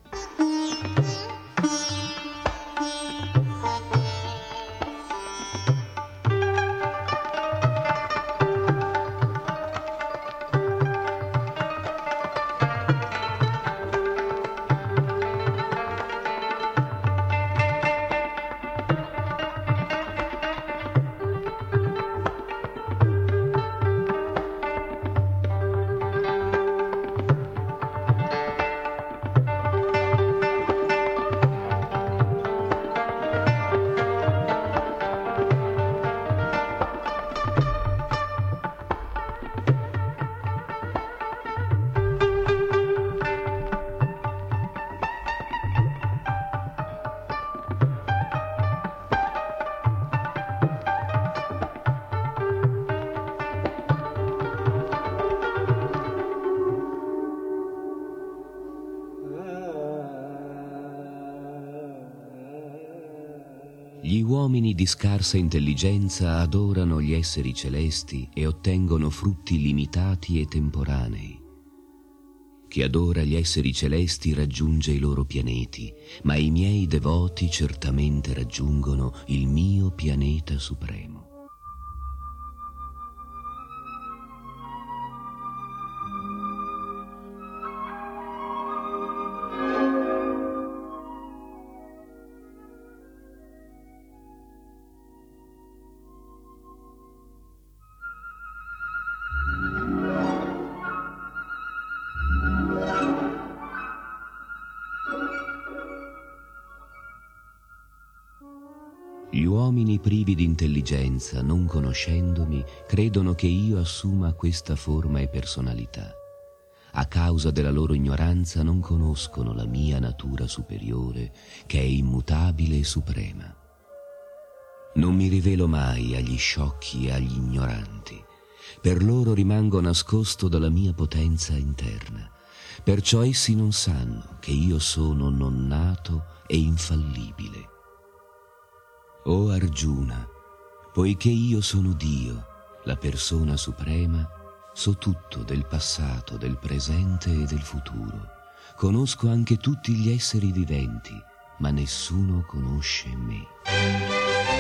Di scarsa intelligenza adorano gli esseri celesti e ottengono frutti limitati e temporanei. Chi adora gli esseri celesti raggiunge i loro pianeti, ma i miei devoti certamente raggiungono il mio pianeta supremo. Privi di intelligenza, non conoscendomi, credono che io assuma questa forma e personalità. A causa della loro ignoranza non conoscono la mia natura superiore, che è immutabile e suprema. Non mi rivelo mai agli sciocchi e agli ignoranti. Per loro rimango nascosto dalla mia potenza interna. Perciò essi non sanno che io sono non nato e infallibile o Arjuna, poiché io sono Dio, la persona suprema, so tutto del passato, del presente e del futuro. Conosco anche tutti gli esseri viventi, ma nessuno conosce me.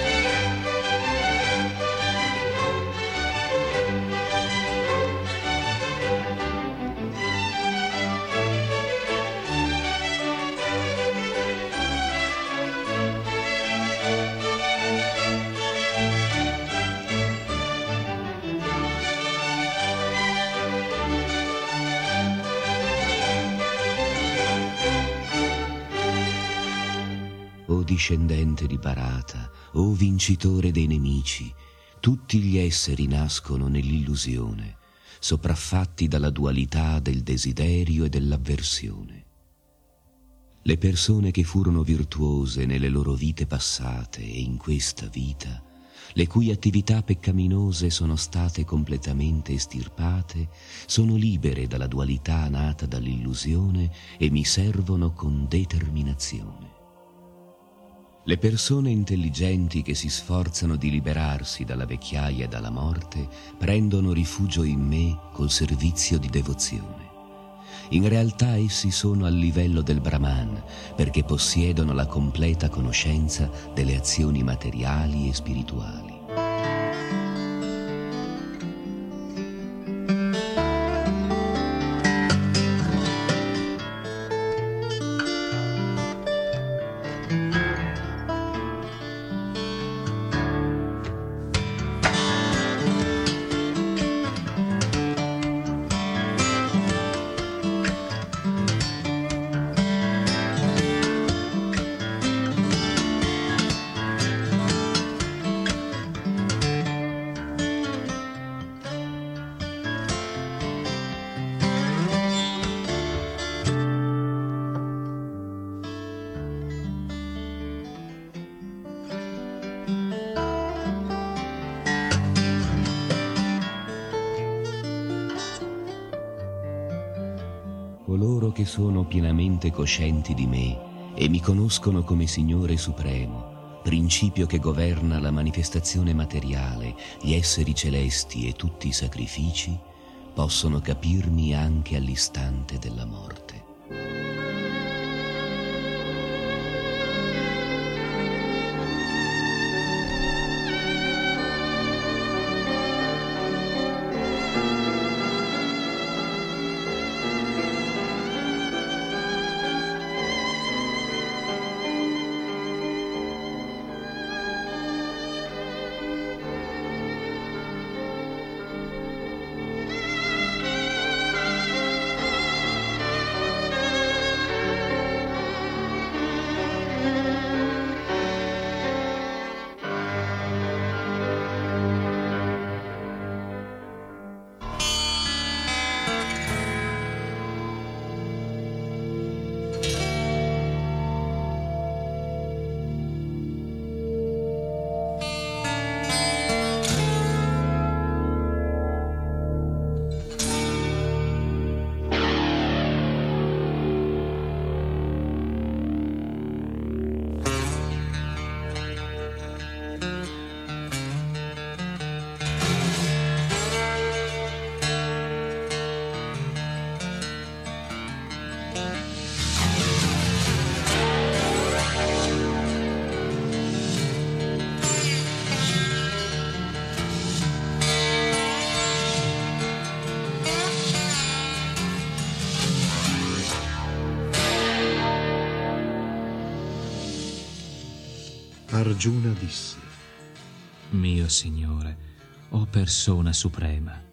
Discendente di Barata, o vincitore dei nemici, tutti gli esseri nascono nell'illusione, sopraffatti dalla dualità del desiderio e dell'avversione. Le persone che furono virtuose nelle loro vite passate e in questa vita, le cui attività peccaminose sono state completamente estirpate, sono libere dalla dualità nata dall'illusione e mi servono con determinazione. Le persone intelligenti che si sforzano di liberarsi dalla vecchiaia e dalla morte prendono rifugio in me col servizio di devozione. In realtà essi sono al livello del Brahman perché possiedono la completa conoscenza delle azioni materiali e spirituali. Pienamente coscienti di me e mi conoscono come Signore Supremo, principio che governa la manifestazione materiale, gli esseri celesti e tutti i sacrifici, possono capirmi anche all'istante della morte. Arjuna disse, Mio Signore, o persona suprema,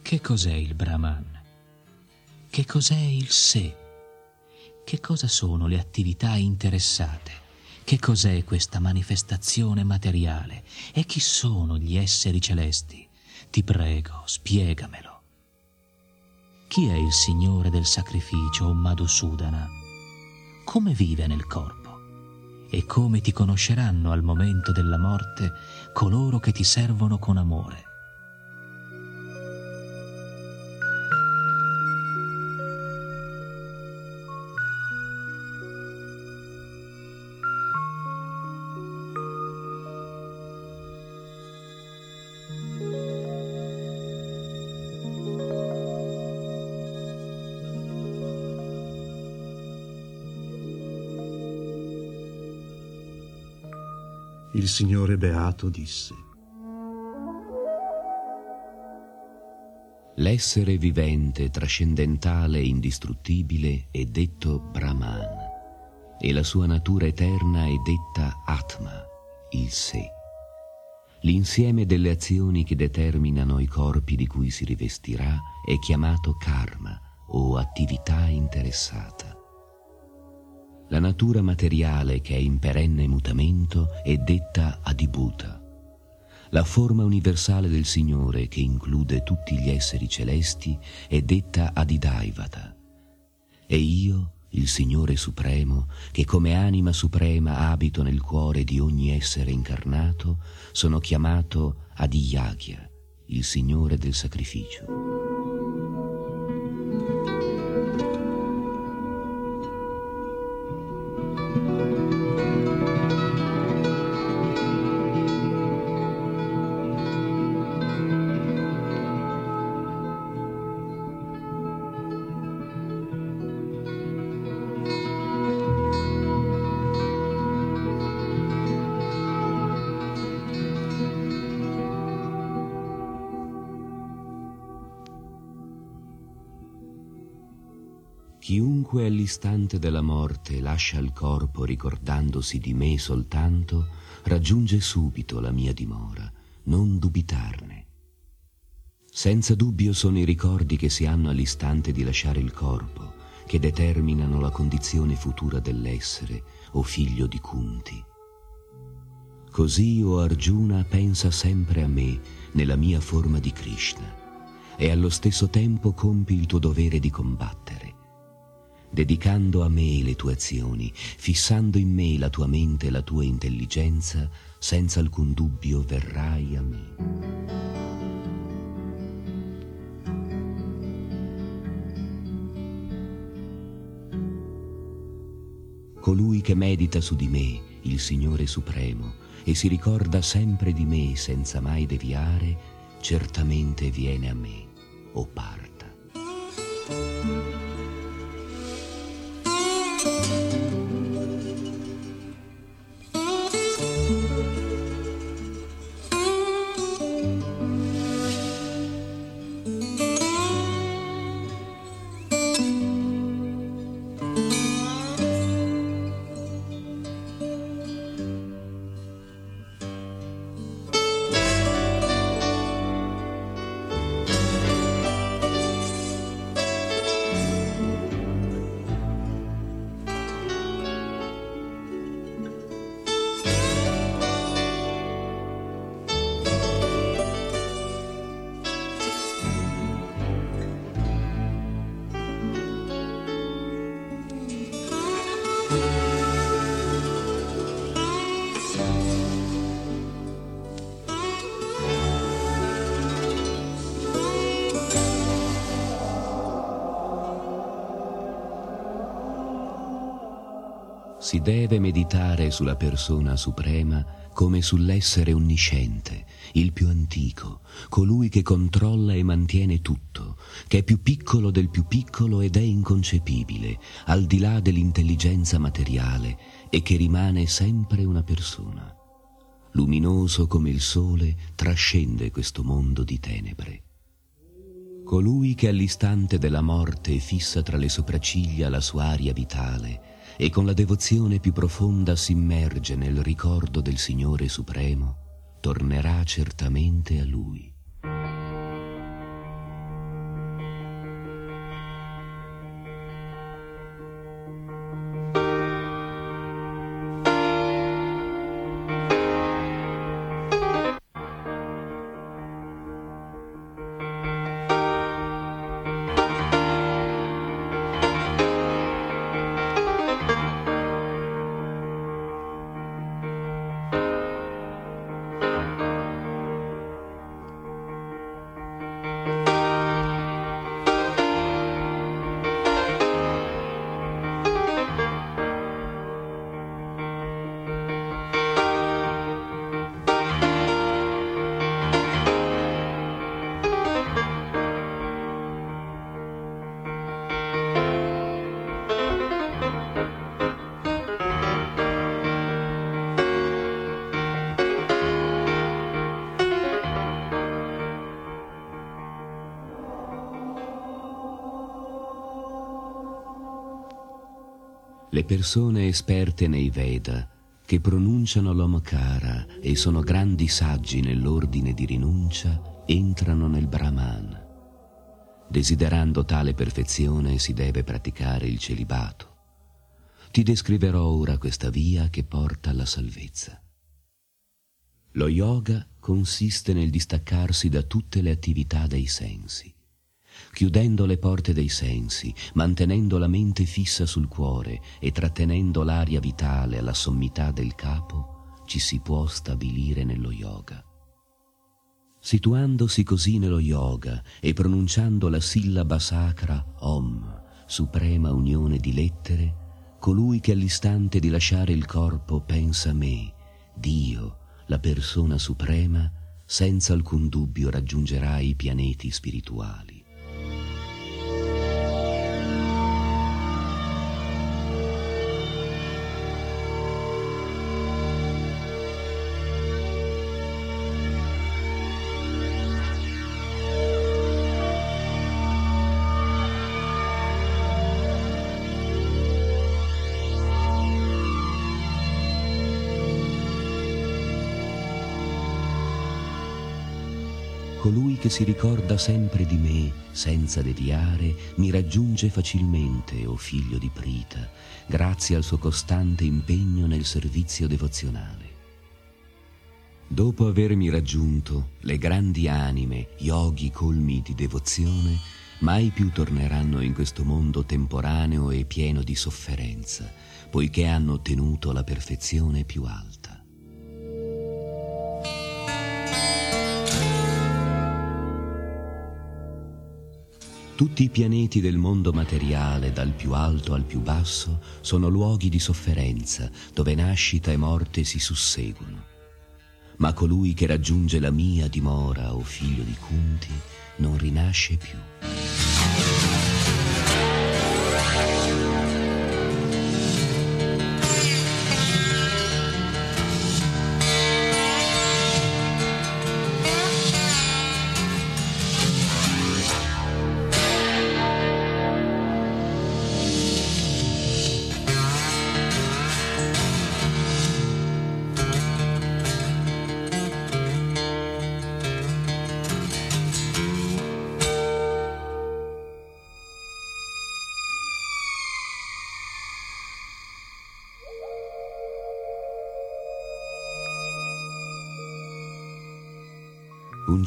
che cos'è il Brahman? Che cos'è il sé? Che cosa sono le attività interessate? Che cos'è questa manifestazione materiale? E chi sono gli esseri celesti? Ti prego, spiegamelo. Chi è il Signore del sacrificio, o Madhusudana? Come vive nel corpo? E come ti conosceranno al momento della morte coloro che ti servono con amore? Il Signore Beato disse, L'essere vivente, trascendentale indistruttibile è detto Brahman e la sua natura eterna è detta Atma, il sé. L'insieme delle azioni che determinano i corpi di cui si rivestirà è chiamato karma o attività interessata. La natura materiale che è in perenne mutamento è detta adibhuta. La forma universale del Signore che include tutti gli esseri celesti è detta adidaivata. E io, il Signore Supremo, che come anima suprema abito nel cuore di ogni essere incarnato, sono chiamato Adiyagya, il Signore del sacrificio. Chiunque all'istante della morte lascia il corpo ricordandosi di me soltanto, raggiunge subito la mia dimora, non dubitarne. Senza dubbio sono i ricordi che si hanno all'istante di lasciare il corpo, che determinano la condizione futura dell'essere, o figlio di Kunti. Così, o Arjuna, pensa sempre a me, nella mia forma di Krishna, e allo stesso tempo compi il tuo dovere di combattere dedicando a me le tue azioni, fissando in me la tua mente e la tua intelligenza, senza alcun dubbio verrai a me. Colui che medita su di me, il Signore Supremo, e si ricorda sempre di me senza mai deviare, certamente viene a me o parta. Deve meditare sulla persona suprema come sull'essere onnisciente, il più antico, colui che controlla e mantiene tutto, che è più piccolo del più piccolo ed è inconcepibile, al di là dell'intelligenza materiale e che rimane sempre una persona. Luminoso come il sole, trascende questo mondo di tenebre. Colui che all'istante della morte fissa tra le sopracciglia la sua aria vitale, e con la devozione più profonda s'immerge nel ricordo del Signore Supremo, tornerà certamente a Lui. Le persone esperte nei Veda, che pronunciano l'Omkara e sono grandi saggi nell'ordine di rinuncia, entrano nel Brahman. Desiderando tale perfezione si deve praticare il celibato. Ti descriverò ora questa via che porta alla salvezza. Lo yoga consiste nel distaccarsi da tutte le attività dei sensi chiudendo le porte dei sensi, mantenendo la mente fissa sul cuore e trattenendo l'aria vitale alla sommità del capo, ci si può stabilire nello yoga. Situandosi così nello yoga e pronunciando la sillaba sacra Om, suprema unione di lettere, colui che all'istante di lasciare il corpo pensa a me, Dio, la persona suprema, senza alcun dubbio raggiungerà i pianeti spirituali. Che si ricorda sempre di me senza deviare mi raggiunge facilmente, o oh figlio di Prita, grazie al suo costante impegno nel servizio devozionale. Dopo avermi raggiunto, le grandi anime, yogi colmi di devozione, mai più torneranno in questo mondo temporaneo e pieno di sofferenza, poiché hanno ottenuto la perfezione più alta. Tutti i pianeti del mondo materiale, dal più alto al più basso, sono luoghi di sofferenza, dove nascita e morte si susseguono. Ma colui che raggiunge la mia dimora, o figlio di Kunti, non rinasce più.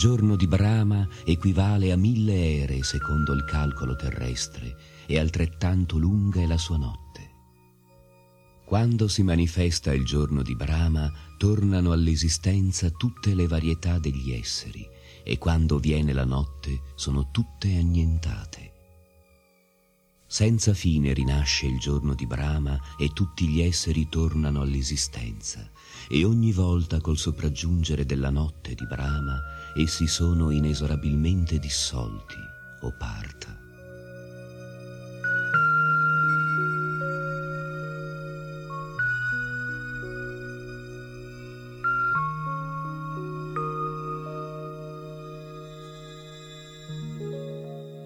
Giorno di Brahma equivale a mille ere secondo il calcolo terrestre e altrettanto lunga è la sua notte. Quando si manifesta il giorno di Brahma, tornano all'esistenza tutte le varietà degli esseri e quando viene la notte sono tutte annientate. Senza fine rinasce il giorno di Brahma e tutti gli esseri tornano all'esistenza e ogni volta col sopraggiungere della notte di Brahma essi sono inesorabilmente dissolti o parta.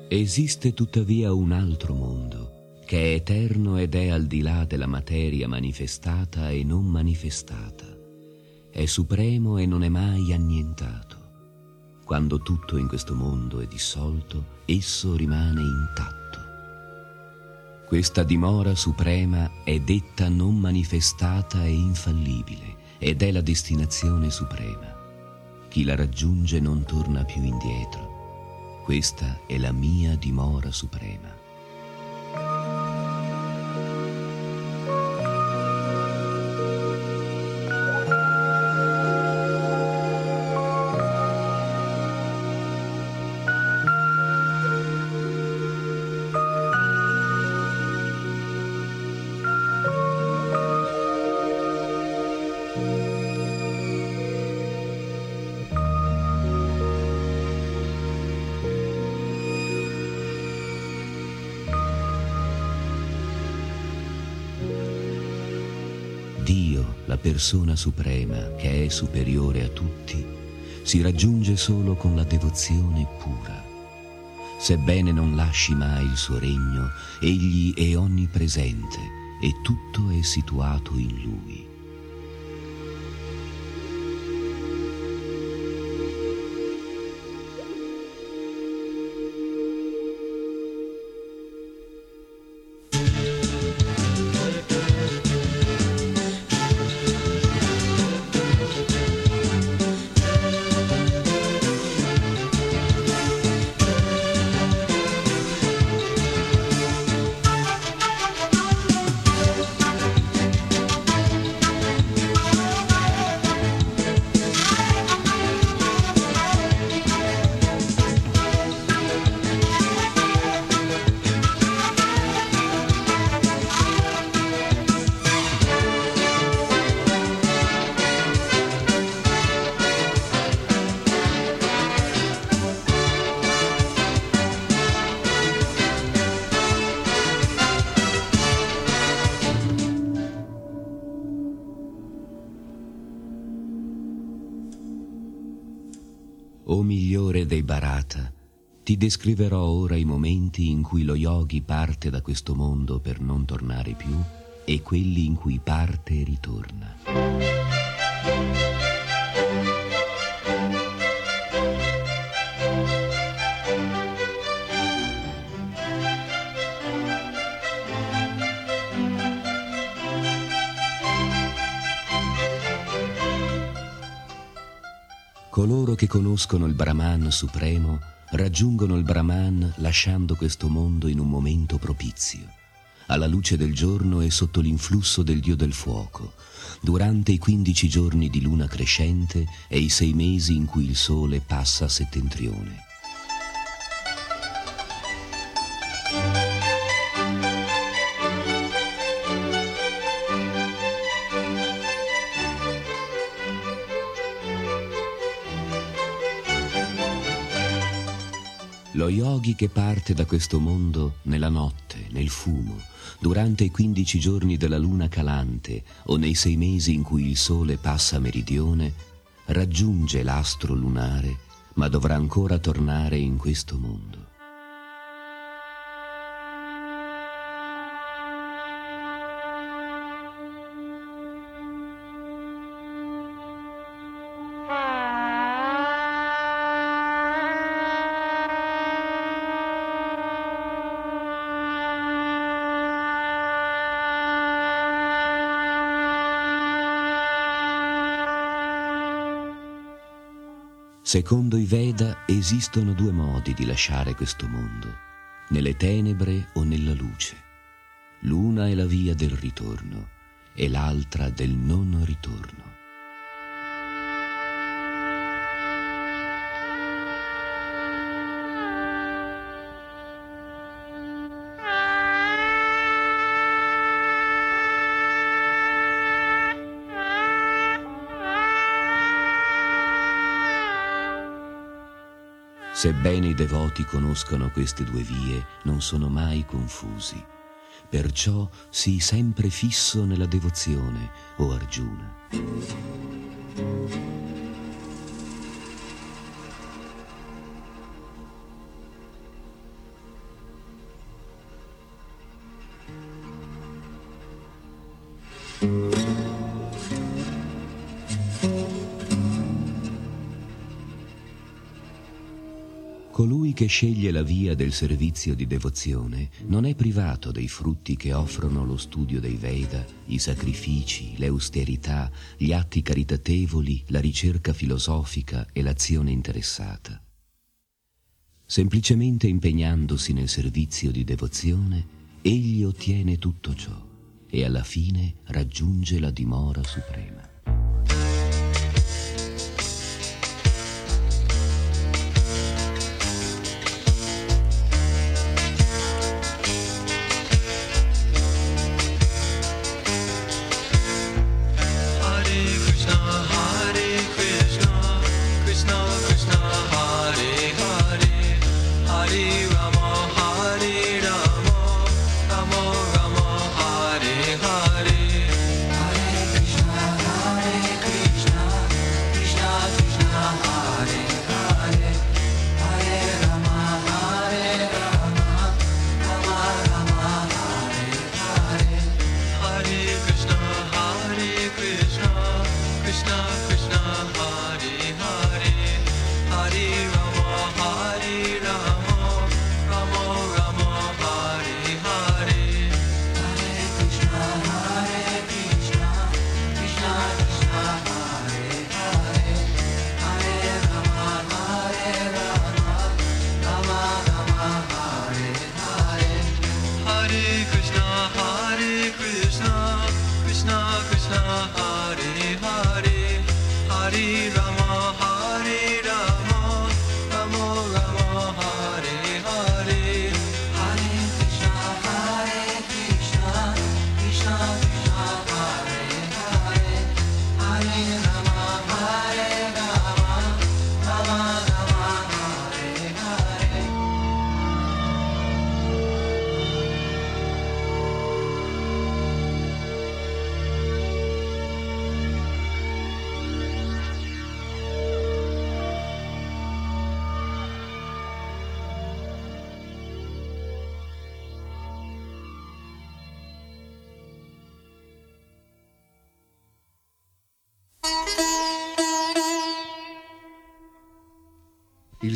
Esiste tuttavia un altro mondo che è eterno ed è al di là della materia manifestata e non manifestata, è supremo e non è mai annientato. Quando tutto in questo mondo è dissolto, esso rimane intatto. Questa dimora suprema è detta non manifestata e infallibile ed è la destinazione suprema. Chi la raggiunge non torna più indietro. Questa è la mia dimora suprema. Persona suprema che è superiore a tutti, si raggiunge solo con la devozione pura. Sebbene non lasci mai il suo regno, egli è onnipresente e tutto è situato in lui. Descriverò ora i momenti in cui lo yogi parte da questo mondo per non tornare più e quelli in cui parte e ritorna. Coloro che conoscono il Brahman supremo raggiungono il Brahman lasciando questo mondo in un momento propizio, alla luce del giorno e sotto l'influsso del Dio del fuoco, durante i quindici giorni di luna crescente e i sei mesi in cui il sole passa a settentrione. Lo yogi che parte da questo mondo nella notte, nel fumo, durante i quindici giorni della luna calante o nei sei mesi in cui il sole passa a meridione, raggiunge l'astro lunare, ma dovrà ancora tornare in questo mondo. Secondo i Veda esistono due modi di lasciare questo mondo, nelle tenebre o nella luce. L'una è la via del ritorno e l'altra del non ritorno. Sebbene i devoti conoscono queste due vie, non sono mai confusi. Perciò sii sempre fisso nella devozione, o Arjuna. Sceglie la via del servizio di devozione non è privato dei frutti che offrono lo studio dei Veda, i sacrifici, le austerità, gli atti caritatevoli, la ricerca filosofica e l'azione interessata. Semplicemente impegnandosi nel servizio di devozione, egli ottiene tutto ciò e alla fine raggiunge la dimora suprema.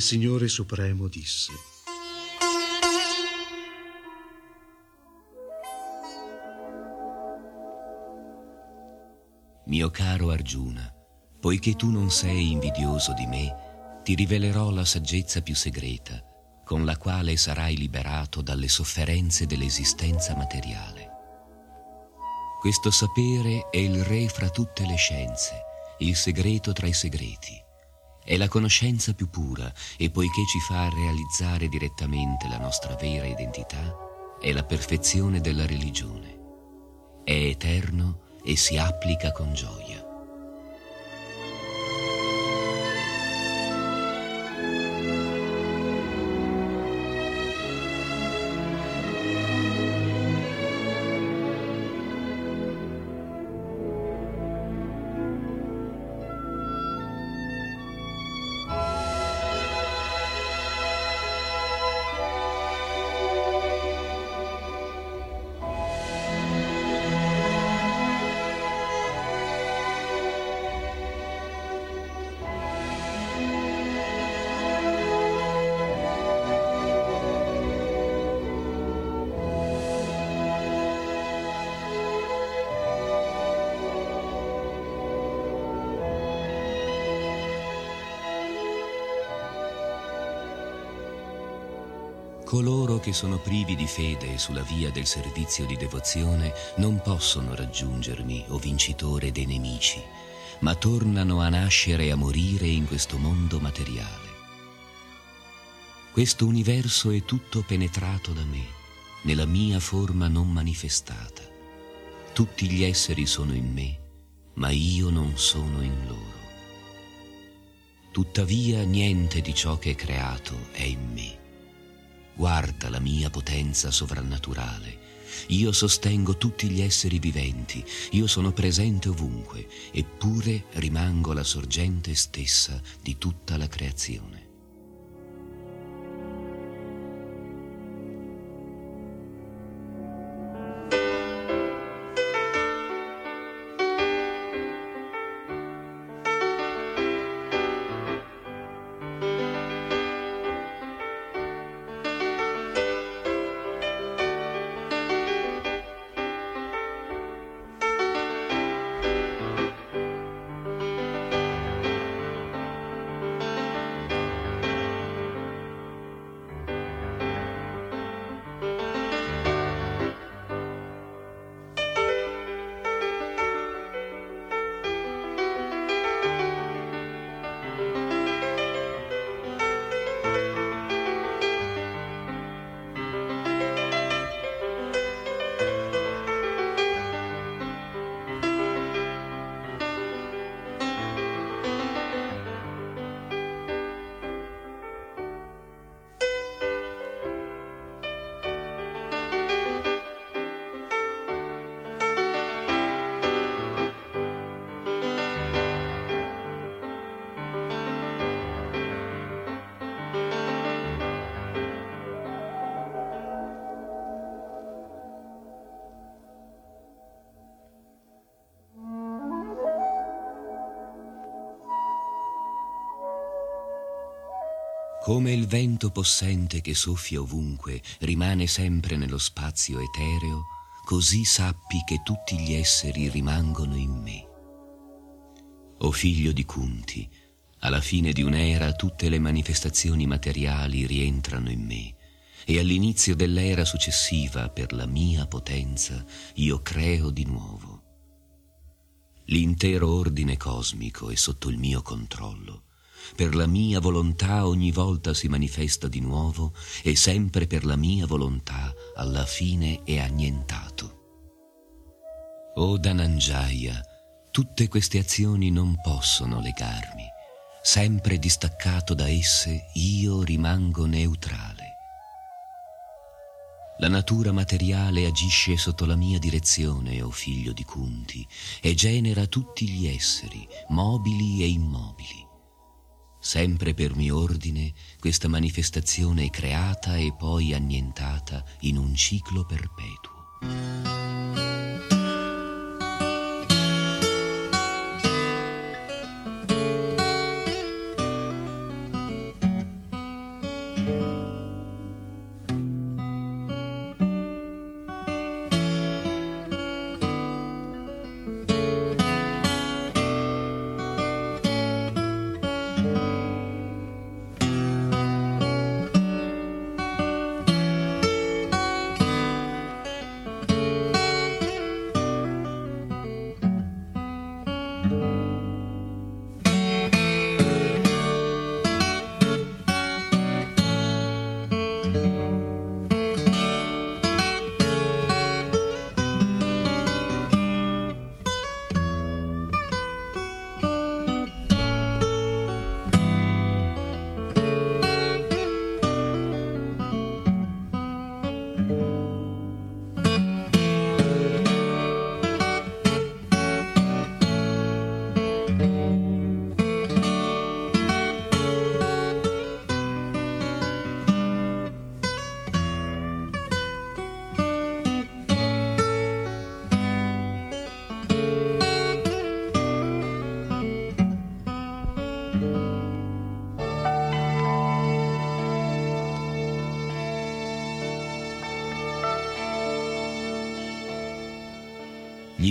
Il Signore Supremo disse, Mio caro Arjuna, poiché tu non sei invidioso di me, ti rivelerò la saggezza più segreta, con la quale sarai liberato dalle sofferenze dell'esistenza materiale. Questo sapere è il re fra tutte le scienze, il segreto tra i segreti è la conoscenza più pura e poiché ci fa realizzare direttamente la nostra vera identità, è la perfezione della religione. È eterno e si applica con gioia. Che sono privi di fede sulla via del servizio di devozione non possono raggiungermi, o vincitore dei nemici, ma tornano a nascere e a morire in questo mondo materiale. Questo universo è tutto penetrato da me, nella mia forma non manifestata. Tutti gli esseri sono in me, ma io non sono in loro. Tuttavia niente di ciò che è creato è in me Guarda la mia potenza sovrannaturale. Io sostengo tutti gli esseri viventi, io sono presente ovunque, eppure rimango la sorgente stessa di tutta la creazione. Possente che soffia ovunque rimane sempre nello spazio etereo, così sappi che tutti gli esseri rimangono in me. O figlio di Kunti, alla fine di un'era tutte le manifestazioni materiali rientrano in me e all'inizio dell'era successiva, per la mia potenza, io creo di nuovo. L'intero ordine cosmico è sotto il mio controllo. Per la mia volontà ogni volta si manifesta di nuovo e sempre per la mia volontà alla fine è annientato. O Dananjaya, tutte queste azioni non possono legarmi. Sempre distaccato da esse, io rimango neutrale. La natura materiale agisce sotto la mia direzione, o oh figlio di Kunti, e genera tutti gli esseri, mobili e immobili. Sempre per mio ordine, questa manifestazione è creata e poi annientata in un ciclo perpetuo.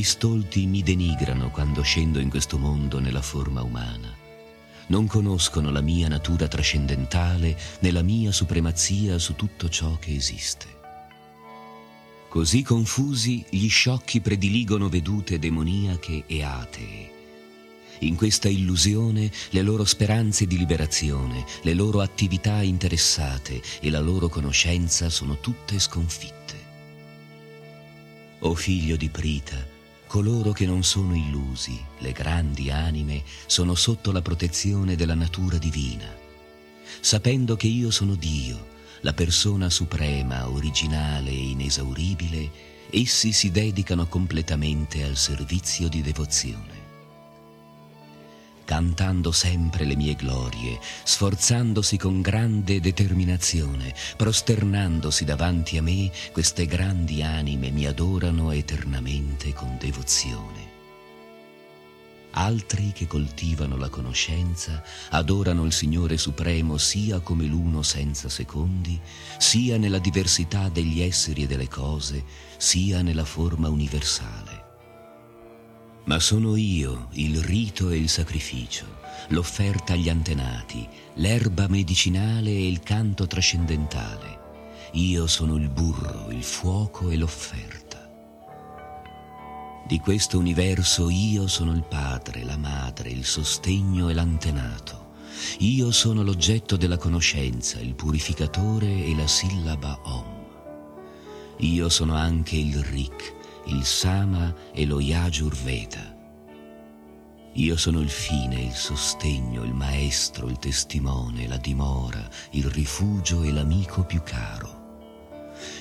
Gli stolti mi denigrano quando scendo in questo mondo nella forma umana. Non conoscono la mia natura trascendentale né la mia supremazia su tutto ciò che esiste. Così confusi, gli sciocchi prediligono vedute demoniache e atee. In questa illusione le loro speranze di liberazione, le loro attività interessate e la loro conoscenza sono tutte sconfitte. O figlio di Prita, Coloro che non sono illusi, le grandi anime, sono sotto la protezione della natura divina. Sapendo che io sono Dio, la persona suprema, originale e inesauribile, essi si dedicano completamente al servizio di devozione cantando sempre le mie glorie, sforzandosi con grande determinazione, prosternandosi davanti a me, queste grandi anime mi adorano eternamente con devozione. Altri che coltivano la conoscenza adorano il Signore Supremo sia come l'uno senza secondi, sia nella diversità degli esseri e delle cose, sia nella forma universale. Ma sono io il rito e il sacrificio, l'offerta agli antenati, l'erba medicinale e il canto trascendentale. Io sono il burro, il fuoco e l'offerta. Di questo universo io sono il padre, la madre, il sostegno e l'antenato. Io sono l'oggetto della conoscenza, il purificatore e la sillaba Om. Io sono anche il Rik, il Sama e lo Yajurveda. Io sono il fine, il sostegno, il maestro, il testimone, la dimora, il rifugio e l'amico più caro.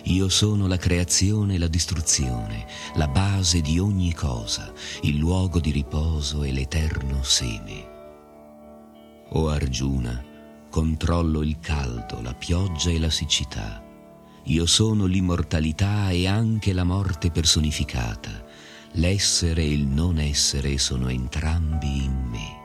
Io sono la creazione e la distruzione, la base di ogni cosa, il luogo di riposo e l'eterno seme. O Arjuna, controllo il caldo, la pioggia e la siccità io sono l'immortalità e anche la morte personificata. L'essere e il non essere sono entrambi in me.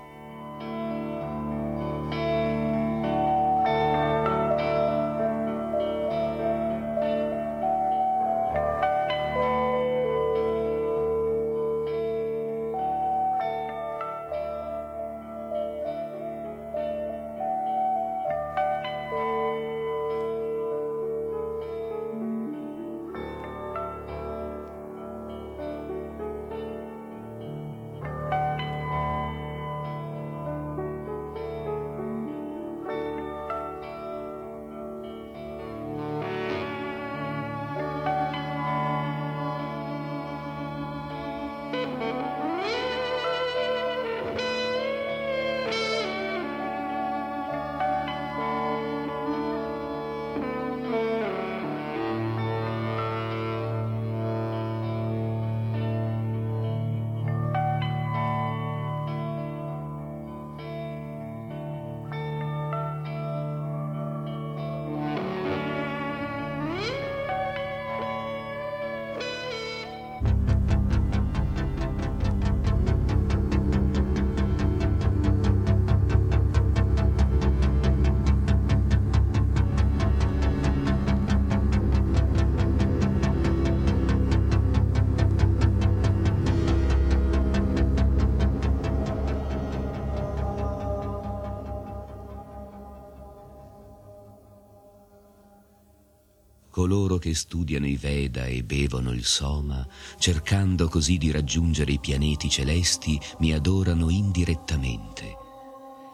Coloro che studiano i Veda e bevono il Soma, cercando così di raggiungere i pianeti celesti, mi adorano indirettamente.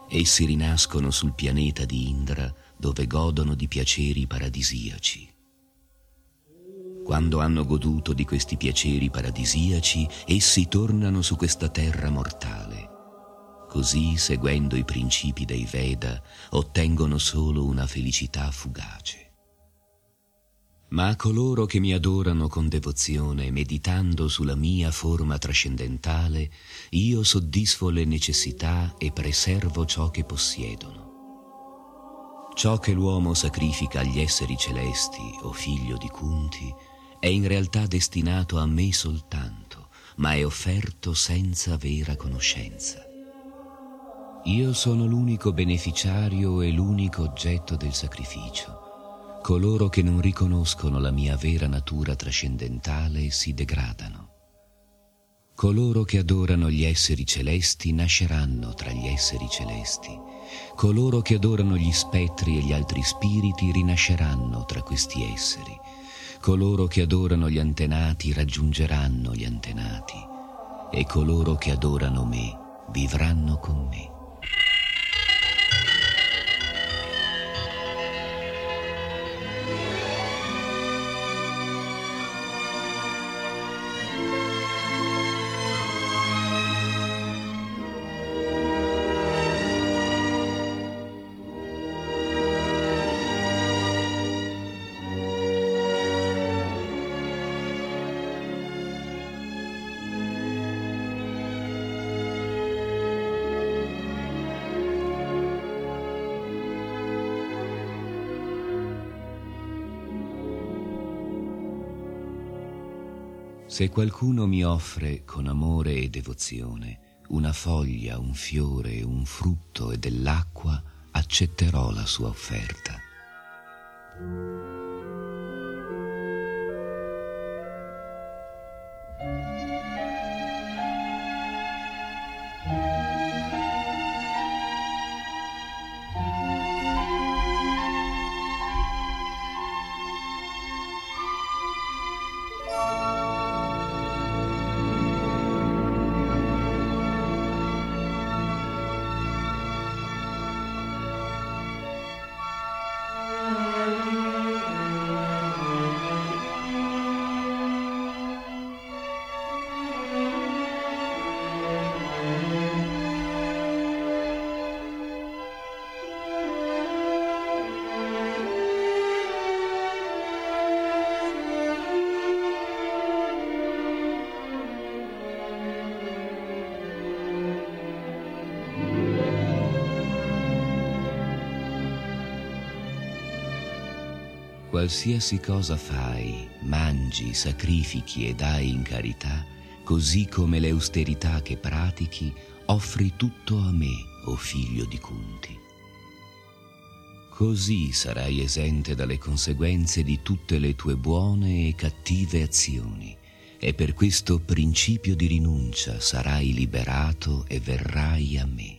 Essi rinascono sul pianeta di Indra, dove godono di piaceri paradisiaci. Quando hanno goduto di questi piaceri paradisiaci, essi tornano su questa terra mortale. Così, seguendo i principi dei Veda, ottengono solo una felicità fugace. Ma a coloro che mi adorano con devozione, meditando sulla mia forma trascendentale, io soddisfo le necessità e preservo ciò che possiedono. Ciò che l'uomo sacrifica agli esseri celesti, o figlio di Kunti, è in realtà destinato a me soltanto, ma è offerto senza vera conoscenza. Io sono l'unico beneficiario e l'unico oggetto del sacrificio coloro che non riconoscono la mia vera natura trascendentale si degradano. Coloro che adorano gli esseri celesti nasceranno tra gli esseri celesti. Coloro che adorano gli spettri e gli altri spiriti rinasceranno tra questi esseri. Coloro che adorano gli antenati raggiungeranno gli antenati. E coloro che adorano me vivranno con me. Se qualcuno mi offre con amore e devozione una foglia, un fiore, un frutto e dell'acqua, accetterò la sua offerta. Qualsiasi cosa fai, mangi, sacrifichi e dai in carità, così come le austerità che pratichi, offri tutto a me, o figlio di Kunti. Così sarai esente dalle conseguenze di tutte le tue buone e cattive azioni, e per questo principio di rinuncia sarai liberato e verrai a me.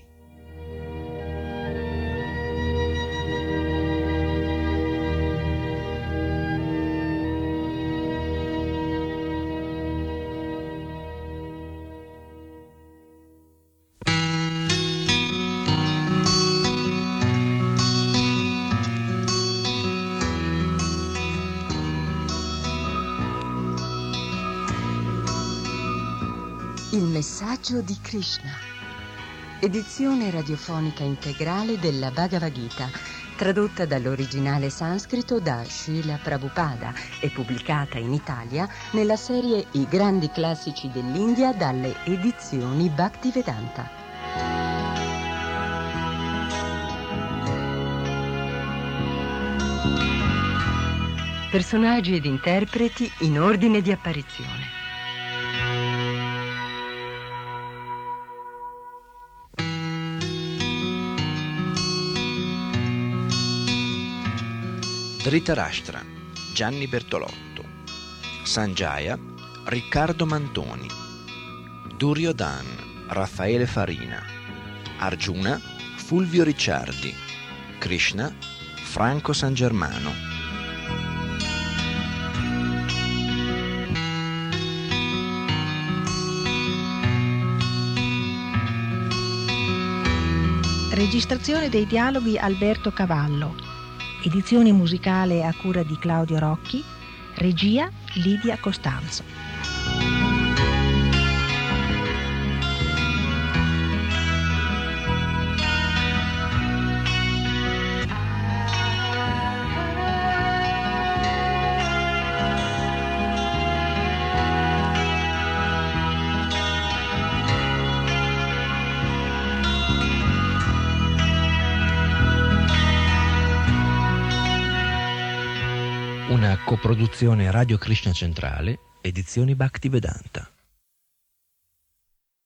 Krishna. Edizione radiofonica integrale della Bhagavad Gita, tradotta dall'originale sanscrito da Srila Prabhupada e pubblicata in Italia nella serie I grandi classici dell'India dalle edizioni Bhaktivedanta. Personaggi ed interpreti in ordine di apparizione. Dhritarashtra, Gianni Bertolotto, Sanjaya, Riccardo Mantoni, Duryodan, Raffaele Farina, Arjuna, Fulvio Ricciardi, Krishna, Franco San Germano. Registrazione dei dialoghi Alberto Cavallo Edizione musicale a cura di Claudio Rocchi. Regia Lidia Costanzo. Una coproduzione Radio Krishna Centrale, edizioni Bhaktivedanta.